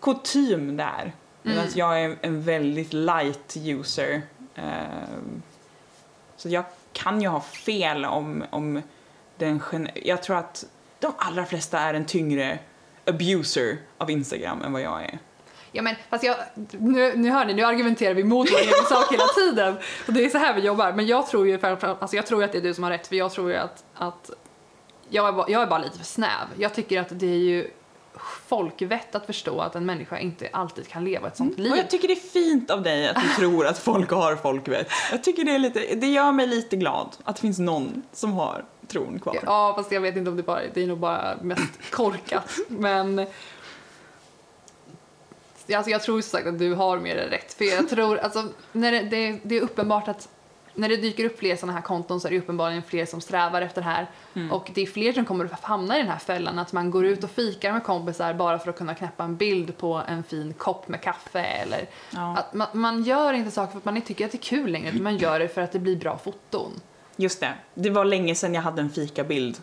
kutym där. Medan Mm. jag är en väldigt light user. Ehm, så jag kan ju ha fel om, om den Jag tror att de allra flesta är en tyngre abuser av Instagram än vad jag är. Ja, men, fast jag, nu, nu hör ni, nu argumenterar vi mot vår egen sak hela tiden. Och det är så här vi jobbar. Men jag tror ju alltså jag tror att det är du som har rätt, för jag tror ju att, att jag, är bara, jag är bara lite för snäv. Jag tycker att det är ju folkvett att förstå att en människa inte alltid kan leva ett sånt liv. Mm. Och jag tycker det är fint av dig att du *laughs* tror att folk har folkvett. Jag tycker det är lite, det gör mig lite glad att det finns någon som har tron kvar. Ja, fast jag vet inte om det bara det är nog bara mest *laughs* korkat. Men alltså jag tror som sagt att du har mer än rätt. För jag tror, alltså, när det, det, det är uppenbart att när det dyker upp fler sådana här konton så är det uppenbarligen fler som strävar efter det här. Mm. Och det är fler som kommer att hamna i den här fällan att man går ut och fikar med kompisar bara för att kunna knäppa en bild på en fin kopp med kaffe eller Ja. att man, man gör inte saker för att man inte tycker att det är kul längre utan man gör det för att det blir bra foton. Just det, det var länge sedan jag hade en fikabild.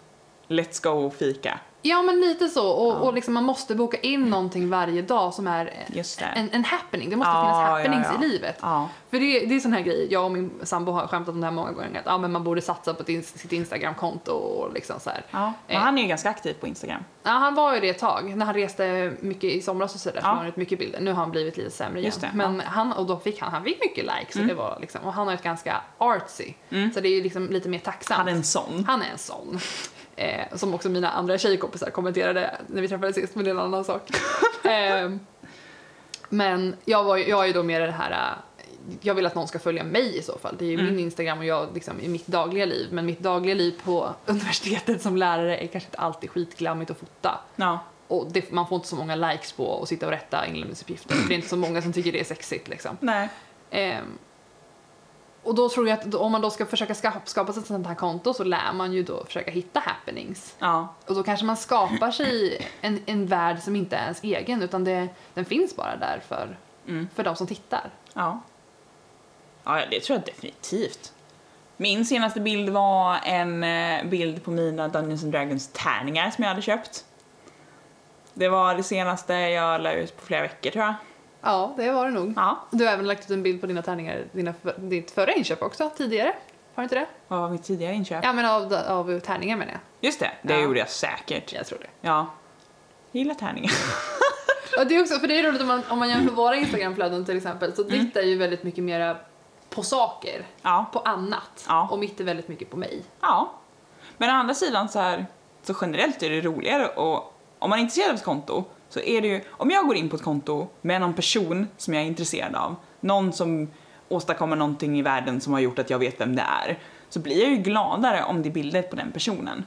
Let's go och fika. Ja, men lite så. Och, Ja. och liksom man måste boka in någonting varje dag som är en, en happening. Det måste Ja, finnas happenings ja. i livet. För det, det är sån här grej, jag och min sambo har skämtat om det här många gånger, att ja, men man borde satsa på din- sitt Instagramkonto och liksom så här. ja. Men Eh. han är ju ganska aktiv på Instagram. Ja, han var ju det ett tag, när han reste mycket i somras och sådär, så ut mycket bilder. Nu har han blivit lite sämre igen. Det, men han, och då fick han, han fick mycket likes och, Mm. det var liksom, och han har ett ganska artsy, Mm. så det är ju liksom lite mer tacksamt. Han är en sån. Han är en sån. Eh, som också mina andra tjejkompisar kommenterade när vi träffades sist, men det är en annan sak. *laughs* eh, men jag, var, jag är ju då mer det här, eh, jag vill att någon ska följa mig i så fall. Det är ju Mm. min Instagram och jag liksom, i mitt dagliga liv. Men mitt dagliga liv på *laughs* universitetet som lärare är kanske inte alltid skitglammigt att fota. Ja. Och det, man får inte så många likes på att sitta och rätta inlämningsuppgifter. det är inte så många som tycker det är sexigt liksom. Nej. Ehm, och då tror jag att om man då ska försöka skapa, skapa sig ett sånt här konto så lär man ju då försöka hitta happenings. Ja. Och då kanske man skapar sig en, en värld som inte är ens egen utan det, den finns bara där för, Mm. för de som tittar. Ja. Ja, det tror jag definitivt. Min senaste bild var en eh, bild på mina Dungeons and Dragons tärningar som jag hade köpt. Det var det senaste jag la ut på flera veckor tror jag. Ja, det var det nog. Ja. Du har även lagt ut en bild på dina tärningar, dina, ditt förra inköp också, tidigare. Har du inte det? Var mitt tidigare inköp? Ja, men av, av tärningar menar jag. Just det, det Ja. gjorde jag säkert. Jag tror det. Ja. Jag gillar tärningar. *laughs* Och det är också, för det är roligt om man, om man jämför våra Instagramflöden till exempel, så ditt är ju väldigt mycket mera på saker, Ja. på annat. Ja. Och mitt är väldigt mycket på mig. Ja. Men å andra sidan så här, så generellt är det roligare och om man är intresserad av ett konto så är det ju, om jag går in på ett konto med någon person som jag är intresserad av, någon som åstadkommer någonting i världen som har gjort att jag vet vem det är, så blir jag ju gladare om det är bilder på den personen.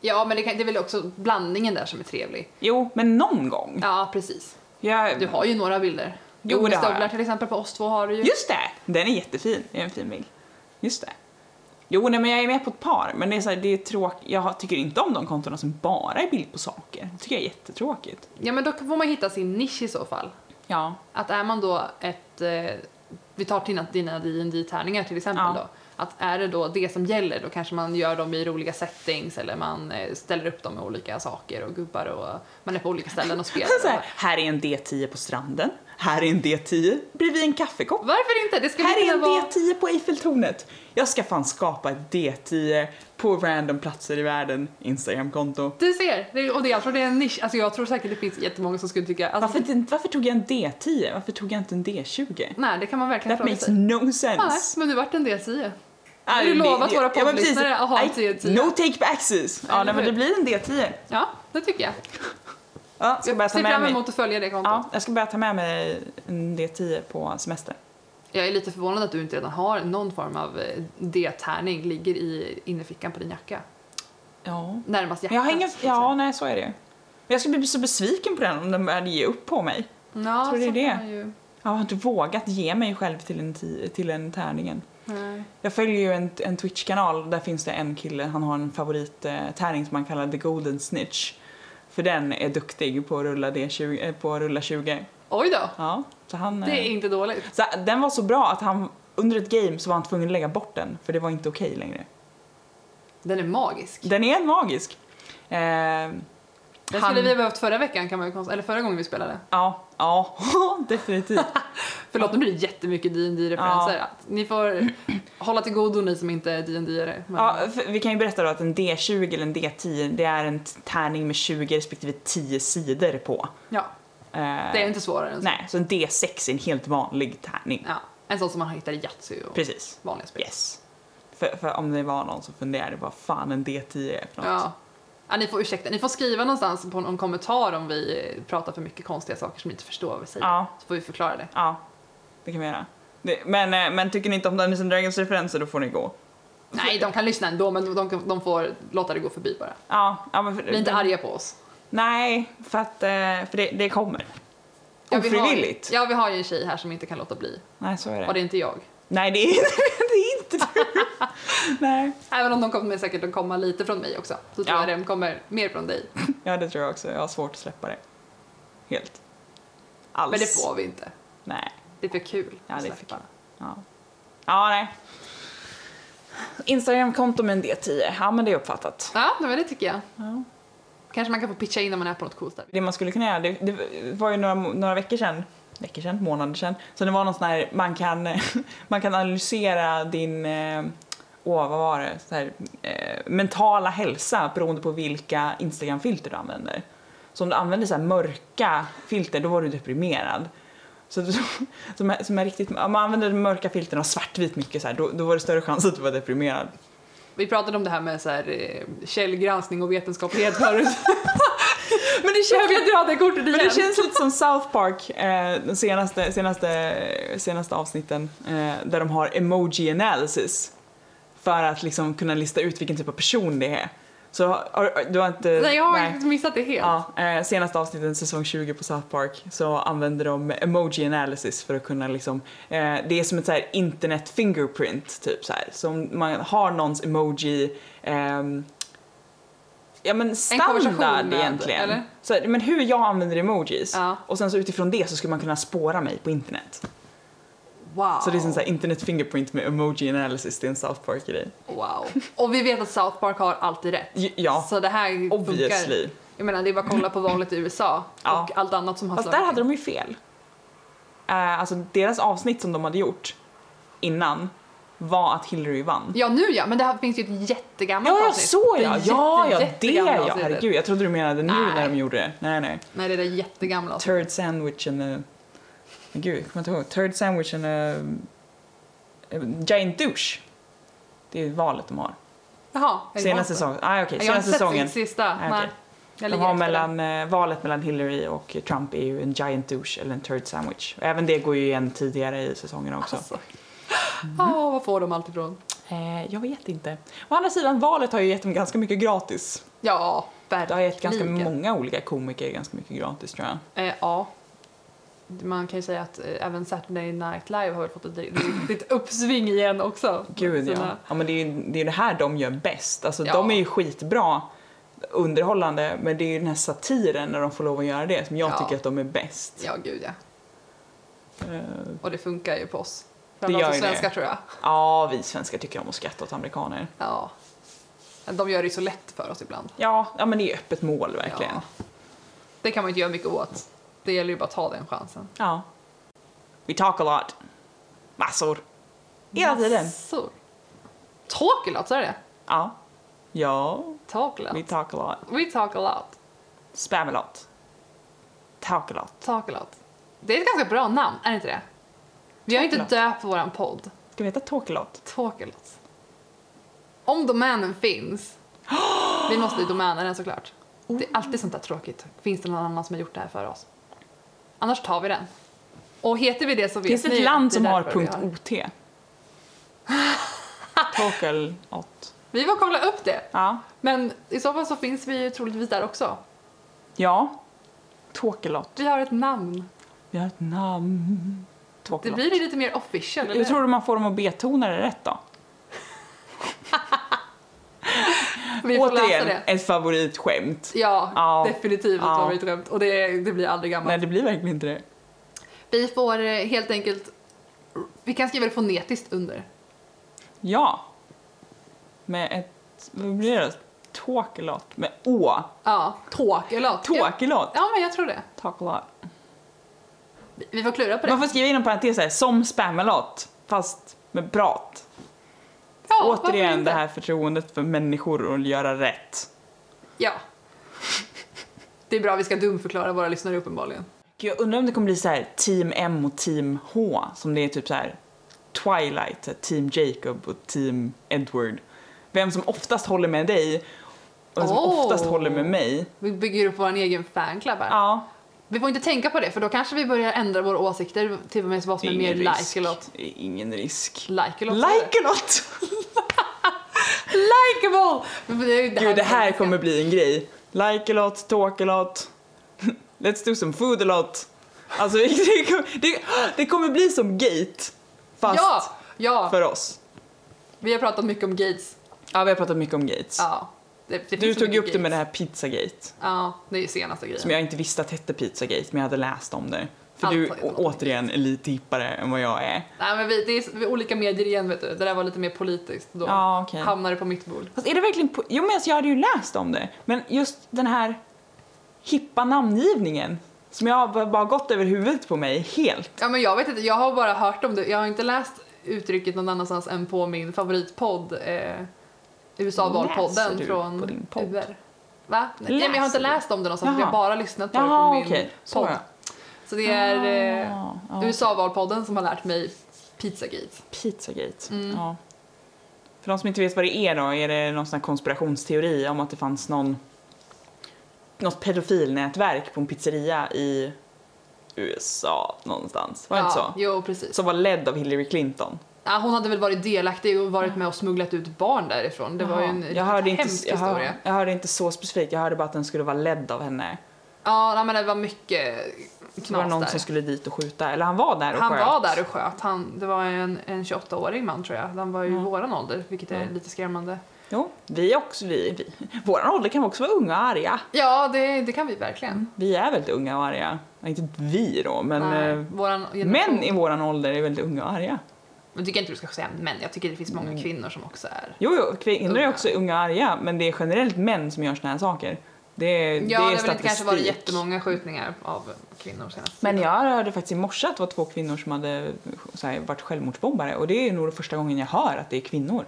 Ja, men det, kan, det är väl också blandningen där som är trevlig. Jo, men någon gång. Ja, precis. Jag, Du har ju några bilder. Jo, det har Gummistövlar jag. till exempel på oss två har du ju. Just det! Den är jättefin. Det är en fin bild. Just det. Jo, nej, men jag är med på ett par, men det är, så här, det är tråkigt. Jag tycker inte om de kontona som bara är bild på saker. Det tycker jag är jättetråkigt. Ja men då får man hitta sin nisch i så fall. Ja. Att är man då ett, eh, vi tar dina, dina dd tärningar till exempel Ja. då. Att är det då det som gäller då kanske man gör dem i roliga settings eller man eh, ställer upp dem med olika saker och gubbar och man är på olika ställen och *laughs* spelar. Här, här är en D10 på stranden. Här är en D10 bredvid en kaffekopp. Varför inte? Det skulle Här är en vara... D10 på Eiffeltornet. Jag ska fan skapa ett D10 på random platser i världen Instagramkonto. Du ser, det, och det, jag tror det är en nisch. Alltså jag tror säkert det finns jättemånga som skulle tycka... Alltså, Varför, varför tog jag en D10? Varför tog jag inte en D20? Nej, det kan man verkligen That fråga makes sig. no Nej, sense. men du vart en D10. Ja, har du lovat våra ja, poddlyssnare att ha en Nej, D10. No take backsies. Ja, nej, men det blir en D10. Ja, det tycker jag. Ja, ska börja Jag ta ser med fram emot att följa det kontot. Ja, jag ska börja ta med mig en D10 på semester. Jag är lite förvånad att du inte redan har någon form av eh, D-tärning ligger i innerfickan på din jacka. Ja. Närmast hjärtat. jag har ingen... Ja, nej, så är det ju. Men jag skulle bli så besviken på den om den började ge upp på mig. Ja, tror det är det. Ju... Jag har inte vågat ge mig själv till en, ti- till en tärningen. Nej. Jag följer ju en, en Twitch-kanal, där finns det en kille, han har en favorittärning som han kallar The Golden Snitch. För den är duktig på att rulla, D20, eh, på att rulla 20. Oj då, Ja, så han... det är eh, inte dåligt. så den var så bra att han under ett game så var han tvungen att lägga bort den, för det var inte okej längre. Den är magisk. Den är magisk. Eh, Han- skulle vi ha behövt förra veckan, kan man ju konst- eller förra gången vi spelade. Ja, ja, *laughs* definitivt. *laughs* Förlåt, nu blir det jättemycket dd referenser Ni får hålla till godo ni som inte är dd are men... Ja, vi kan ju berätta då att en D20 eller en D10 det är en tärning med 20 respektive 10 sidor på. ja, Eh, det är inte svårare än så. Nej, så en D6 är en helt vanlig tärning. Ja, en sån som man hittar i Yatzy och Precis. vanliga spel. Yes. För, för om det var någon som funderade vad fan en D10 är för något. Ja. Ja, ni får ursäkta. Ni får skriva någonstans på någon kommentar om vi pratar för mycket konstiga saker som ni inte förstår vad vi säger. Ja, Så får vi förklara det. ja, det kan vi göra. Det, men, eh, men tycker ni inte om Dungeons and Dragons referenser då får ni gå. Nej, de kan lyssna ändå men de, de får låta det gå förbi bara. Ja, ja men för, Bli inte arga på oss. Nej, för att eh, för det, det kommer. Ja, vi har, Ofrivilligt. ja, vi har ju en tjej här som inte kan låta bli. Nej, så är det. Och det är inte jag. Nej, det är, *laughs* det är inte du. *laughs* Nej. Även om de kommer säkert att komma lite från mig också. Så tror Ja. jag de kommer mer från dig. *laughs* Ja, det tror jag också. Jag har svårt att släppa det. Helt. Alls. Men det får vi inte. Nej. Det är för kul. Ja, att det är för släppa. kul. Ja. Ja, nej. Instagramkonto med en D10. Ja, men det är uppfattat. Ja, men det tycker jag. Ja. Kanske man kan få pitcha in när man är på något coolt där. Det man skulle kunna göra, det, det var ju några, några veckor sedan, veckor sedan, månader sedan, så det var någon sån här, man kan, *laughs* man kan analysera din, eh, åh vad var det, så här, eh, mentala hälsa beroende på vilka Instagram-filter du använder. Så om du använder så här mörka filter, då var du deprimerad. Så *laughs* som är, som är riktigt, om man använder de mörka filtren och svartvit mycket så här, då, då var det större chans att du var deprimerad. Vi pratade om det här med så här, eh, källgranskning och vetenskaplighet förut. *laughs* Men det Behöver jag dra det kortet igen? Men det känns lite som South Park, eh, de senaste, senaste, senaste avsnitten, eh, där de har emoji analysis. För att liksom kunna lista ut vilken typ av person det är. Så har, du har inte... Nej, jag har missat det helt. Ja, eh, senaste avsnitten, säsong 20 på South Park, så använder de emoji analysis för att kunna liksom, eh, det är som ett så här internet fingerprint typ så här. Så om man har någons emoji, ehm, ja men standard egentligen. eller? Så, men hur jag använder emojis Ja. och sen så utifrån det så skulle man kunna spåra mig på internet. Wow. Så det är som så här internet fingerprint med emoji analysis, det är en South Park-grej. Wow. Och vi vet att South Park har alltid rätt. Ja, Så det här funkar. obviously. Jag menar, det är bara att kolla på valet i USA Ja. och allt annat som har Fast där hade de ju fel. Eh, alltså deras avsnitt som de hade gjort innan var att Hillary vann. Ja, nu ja, men det här finns ju ett jättegammalt Ja, jag avsnitt. så Det är ja! Ja, ja, det ja! Herregud, jag trodde du menade nu Nej. när de gjorde det. Nej, nej. Nej, det är det jättegamla avsnittet. Turd sandwich and a... Gud, jag kommer inte ihåg. Turd sandwich and a... a giant douche. Det är valet de har. Jaha, Senaste säsongen. Ah, okej, Jag har inte sett sista. Nej. Jag De har mellan, eh, valet mellan Hillary och Trump är ju en giant douche eller en turd sandwich. Och även det går ju igen tidigare i säsongen också. Alltså. Ja, vad får de allt ifrån? Eh, jag vet inte. Å andra sidan, valet har ju gett dem ganska mycket gratis. Ja, Det har gett ganska verkligen. många olika komiker ganska mycket gratis tror jag. Eh, ja. man kan ju säga att eh, även Saturday Night Live har väl fått ett riktigt *laughs* uppsving igen också. Gud ja. Sina- ja men det är ju det, är det här de gör bäst. Alltså Ja. de är ju skitbra underhållande men det är ju den här satiren när de får lov att göra det som jag Ja. tycker att de är bäst. Ja, gud ja. Eh, Och det funkar ju på oss. Det gör ju det. svenskar tror jag. Ja, vi svenskar tycker om att skratta åt amerikaner. Ja. De gör det ju så lätt för oss ibland. Ja, ja men det är öppet mål verkligen. Ja. Det kan man inte göra mycket åt. Det gäller ju bara att ta den chansen. Ja. We talk a lot. Massor. Hela tiden. Massor. Talk a lot, så är det? Ja. Ja, Talk a lot. we talk a lot. We talk a lot. Spam a lot. Talk a lot. Talk a lot. Det är ett ganska bra namn, är det inte det? Vi har inte döpt våran podd. Ska vi heta talk a lot? Talk a lot. Om domänen finns. Vi måste ju domänen den såklart. Det är alltid sånt där tråkigt. Finns det någon annan som har gjort det här för oss? Annars tar vi den. Och heter vi det så vet Finns ni ett land som har .ot? *laughs* Lot. Vi får kolla upp det. Ja. Men i så fall så finns vi ju troligtvis där också. Ja. Lot. Vi har ett namn. Vi har ett namn. A Det lot. blir lite mer official, eller Jag tror man får dem att betona det rätt då. *laughs* Vi får läsa Återigen, det. ett favoritskämt. Ja, Ja. definitivt ett Ja. favoritskämt. Och det, det blir aldrig gammalt. Nej, det blir verkligen inte det. Vi får eh, helt enkelt... Vi kan skriva det fonetiskt under. Ja. Med ett, vad blir det? Talk a lot. Med å. Ja, talk eller något. Talk a lot. Ja, men jag tror det. Talk a lot. Vi- får klura på det. Man får skriva inom parentes här, som spam a lot. Fast med prat. Ja, Återigen det här förtroendet för människor att göra rätt. Ja. Det är bra, vi ska dumförklara våra lyssnare uppenbarligen. Jag undrar om det kommer bli så här team M och team H som det är typ så här Twilight, så här team Jacob och team Edward. Vem som oftast håller med dig och vem som Oh. oftast håller med mig. Vi bygger upp vår egen fanclub här. Ja, Vi får inte tänka på det, för då kanske vi börjar ändra våra åsikter till och med vad som är mer like-a-lot. Ingen risk. Like-a-lot. Like a lot! *laughs* Likeable! Men det Gud, det här kommer bli en grej. Like a lot, talk a lot. *laughs* Let's do some food a lot. Alltså, *laughs* det, kommer- det, det kommer bli som Gate, fast Ja, ja. för oss. Vi har pratat mycket om gates. Ja, vi har pratat mycket om Gates. Ja. Det, det Du tog upp det med det här Pizzagate. Ja, det är ju senaste grejen. Som jag inte visste att hette Pizzagate, men jag hade läst om det. För Allt du är återigen är lite hippare än vad jag är. Nej, men vi, det är vi olika medier igen, vet du. Det där var lite mer politiskt. Då Ja, okej. hamnar det på mitt bord. Fast är det verkligen... Jo, men alltså, jag hade ju läst om det. Men just den här hippa namngivningen som jag har bara gått över huvudet på mig helt. Ja, men jag vet inte, jag har bara hört om det. Jag har inte läst uttrycket någon annanstans än på min favoritpodd, eh, USA-valpodden från på din podd? UR. Va? Nej, men jag har inte läst om det någonstans, Jaha. jag har bara lyssnat på det Jaha, på min. Så podd. ja. Så det är eh, Ah, ja. USA-valpodden som har lärt mig Pizzagate. Pizzagate. Mm. Ja. För de som inte vet vad det är då, är det någon sån konspirationsteori om att det fanns någon något pedofilnätverk på en pizzeria i USA någonstans. Var det inte så? Jo, precis. Som var ledd av Hillary Clinton. Ja, hon hade väl varit delaktig och varit med och smugglat ut barn därifrån. Det var ju en Jaha. jag hörde, inte, hemsk jag, hör, historia. jag hörde inte så specifikt, jag hörde bara att den skulle vara ledd av henne. Ja, nej, men det var mycket Så var det knas någon där. som skulle dit och skjuta, eller han var där och Han sköt. var där och sköt. Han, det var en, en 28-årig man tror jag. Han var ju Ja. våran ålder, vilket är Ja. lite skrämmande. Jo, vi också, vi, vi. Våran ålder kan också vara unga och arga. Ja, det, det kan vi verkligen. Vi är väldigt unga och arga. Inte vi då, men Nej, eh, våran generation. män i våran ålder är väldigt unga och arga. Jag tycker inte du ska säga män. Jag tycker det finns många Mm. kvinnor som också är... Jo, jo, kvinnor är Unga. också unga och arga, men det är generellt män som gör såna här saker. Det, är- Ja, det det är har väl inte kanske varit jättemånga skjutningar av kvinnor senast. Men jag hörde faktiskt i morse att det var två kvinnor som hade här, varit självmordsbombare och det är nog första gången jag hör att det är kvinnor.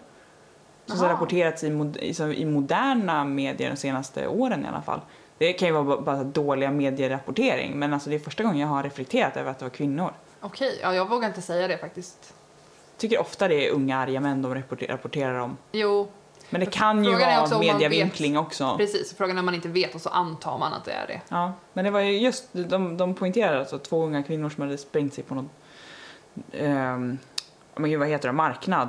Som har rapporterats i, mod- i, moderna medier de senaste åren i alla fall. Det kan ju vara bara, bara dåliga medierapportering men alltså det är första gången jag har reflekterat över att det var kvinnor. Okej, ja, jag vågar inte säga det faktiskt. Tycker ofta det är unga arga män de rapporter- rapporterar om. Jo, Men det kan ju Frågan är vara medievinkling också. precis. Frågan är om man inte vet och så antar man att det är det. Ja, men det var ju just, de, de poängterade alltså två unga kvinnor som hade sprängt sig på någon, ehm, men gud vad heter det, marknad.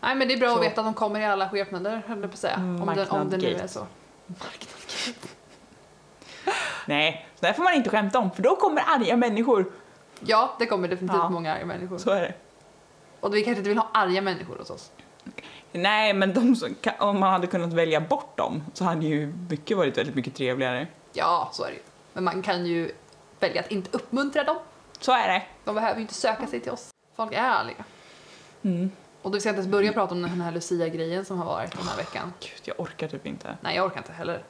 Nej, men det är bra Så- att veta att de kommer i alla skepnader, höll jag på att säga. Mm, om, det, om det nu marknad-gate. är så. *laughs* Nej, så där får man inte skämta om för då kommer arga människor. Ja, det kommer definitivt Ja. många arga människor. Så är det. Och vi kanske inte vill ha arga människor hos oss. Nej, men de som, om man hade kunnat välja bort dem så hade ju mycket varit väldigt mycket trevligare. Ja, så är det ju. Men man kan ju välja att inte uppmuntra dem. Så är det. De behöver ju inte söka sig till oss. Folk är ärliga. Mm. Och du ska inte ens börja prata om den här Lucia-grejen som har varit den här veckan. Gud, jag orkar typ inte. Nej, jag orkar inte heller.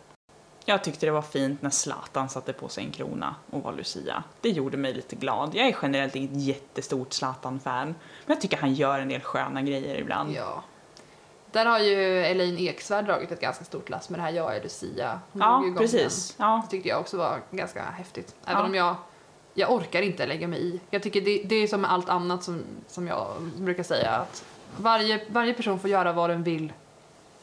Jag tyckte det var fint när Zlatan satte på sig en krona och var Lucia. Det gjorde mig lite glad. Jag är generellt inget jättestort Zlatan-fan, men jag tycker han gör en del sköna grejer ibland. Ja. Där har ju Elaine Eksvärd dragit ett ganska stort lass med det här Jag är Lucia. Hon ju Ja, igång precis. Ja. Det tyckte jag också var ganska häftigt. Även Ja. om jag, jag orkar inte lägga mig i. Jag tycker det, det är som med allt annat som, som jag brukar säga att varje, varje person får göra vad den vill.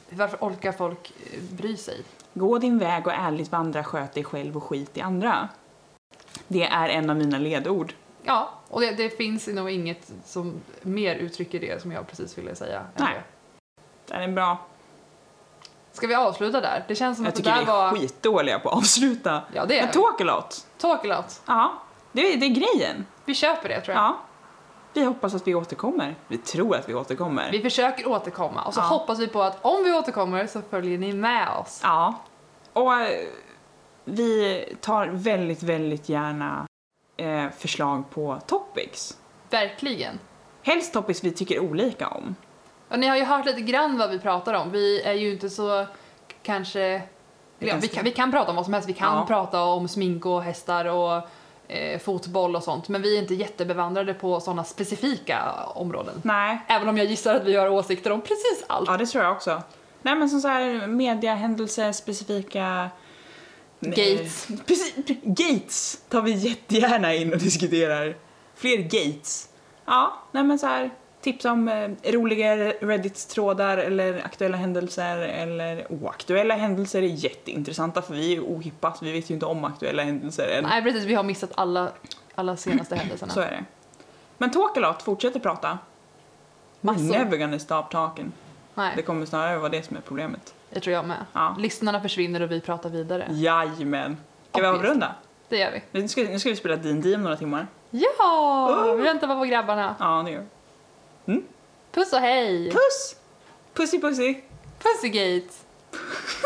Varför orkar folk eh, bry sig? Gå din väg och ärligt vandra, sköt dig själv och skit i andra. Det är en av mina ledord. Ja, och det, det finns nog inget som mer uttrycker det som jag precis ville säga. Nej. det. Är bra. Ska vi avsluta där? Det känns som Jag att det tycker där vi är var... skitdåliga på att avsluta. Ja, det är Men talk a lot. Talk a lot. Ja, det är, det är grejen. Vi köper det tror jag. Ja. Vi hoppas att vi återkommer. Vi tror att vi återkommer. Vi försöker återkomma och så Ja. hoppas vi på att om vi återkommer så följer ni med oss. Ja. Och eh, vi tar väldigt, väldigt gärna eh, förslag på topics. Verkligen. Helst topics vi tycker olika om. Och ni har ju hört lite grann vad vi pratar om. Vi är ju inte så kanske... Ja, vi, kan, vi kan prata om vad som helst. Vi kan Ja. prata om smink och hästar och eh, fotboll och sånt. Men vi är inte jättebevandrade på sådana specifika områden. Nej. Även om jag gissar att vi har åsikter om precis allt. Ja, det tror jag också. Nej, men som så här mediahändelser, specifika... Gates. Eh, Precis, gates tar vi jättegärna in och diskuterar. Fler gates. Ja, nej men så här tips om eh, roliga Reddit-trådar eller aktuella händelser eller oaktuella händelser är jätteintressanta för vi är ju ohippa så vi vet ju inte om aktuella händelser än. Nej precis, vi har missat alla, alla senaste *clears throat* händelserna. Så är det. Men talk a lot, fortsätter prata. Massor. We're never gonna stop talking. Det Nej, kommer snarare vara det som är problemet. det tror jag med. Ja. Lyssnarna försvinner och vi pratar vidare. Jajamän. Ska vi avrunda? Det gör vi. Nu ska, nu ska vi spela D&D om några timmar. Ja! Vi väntar bara på grabbarna. Ja, det gör vi. Mm. Puss och hej! Puss! Pussy pussy! Pussygate! *laughs*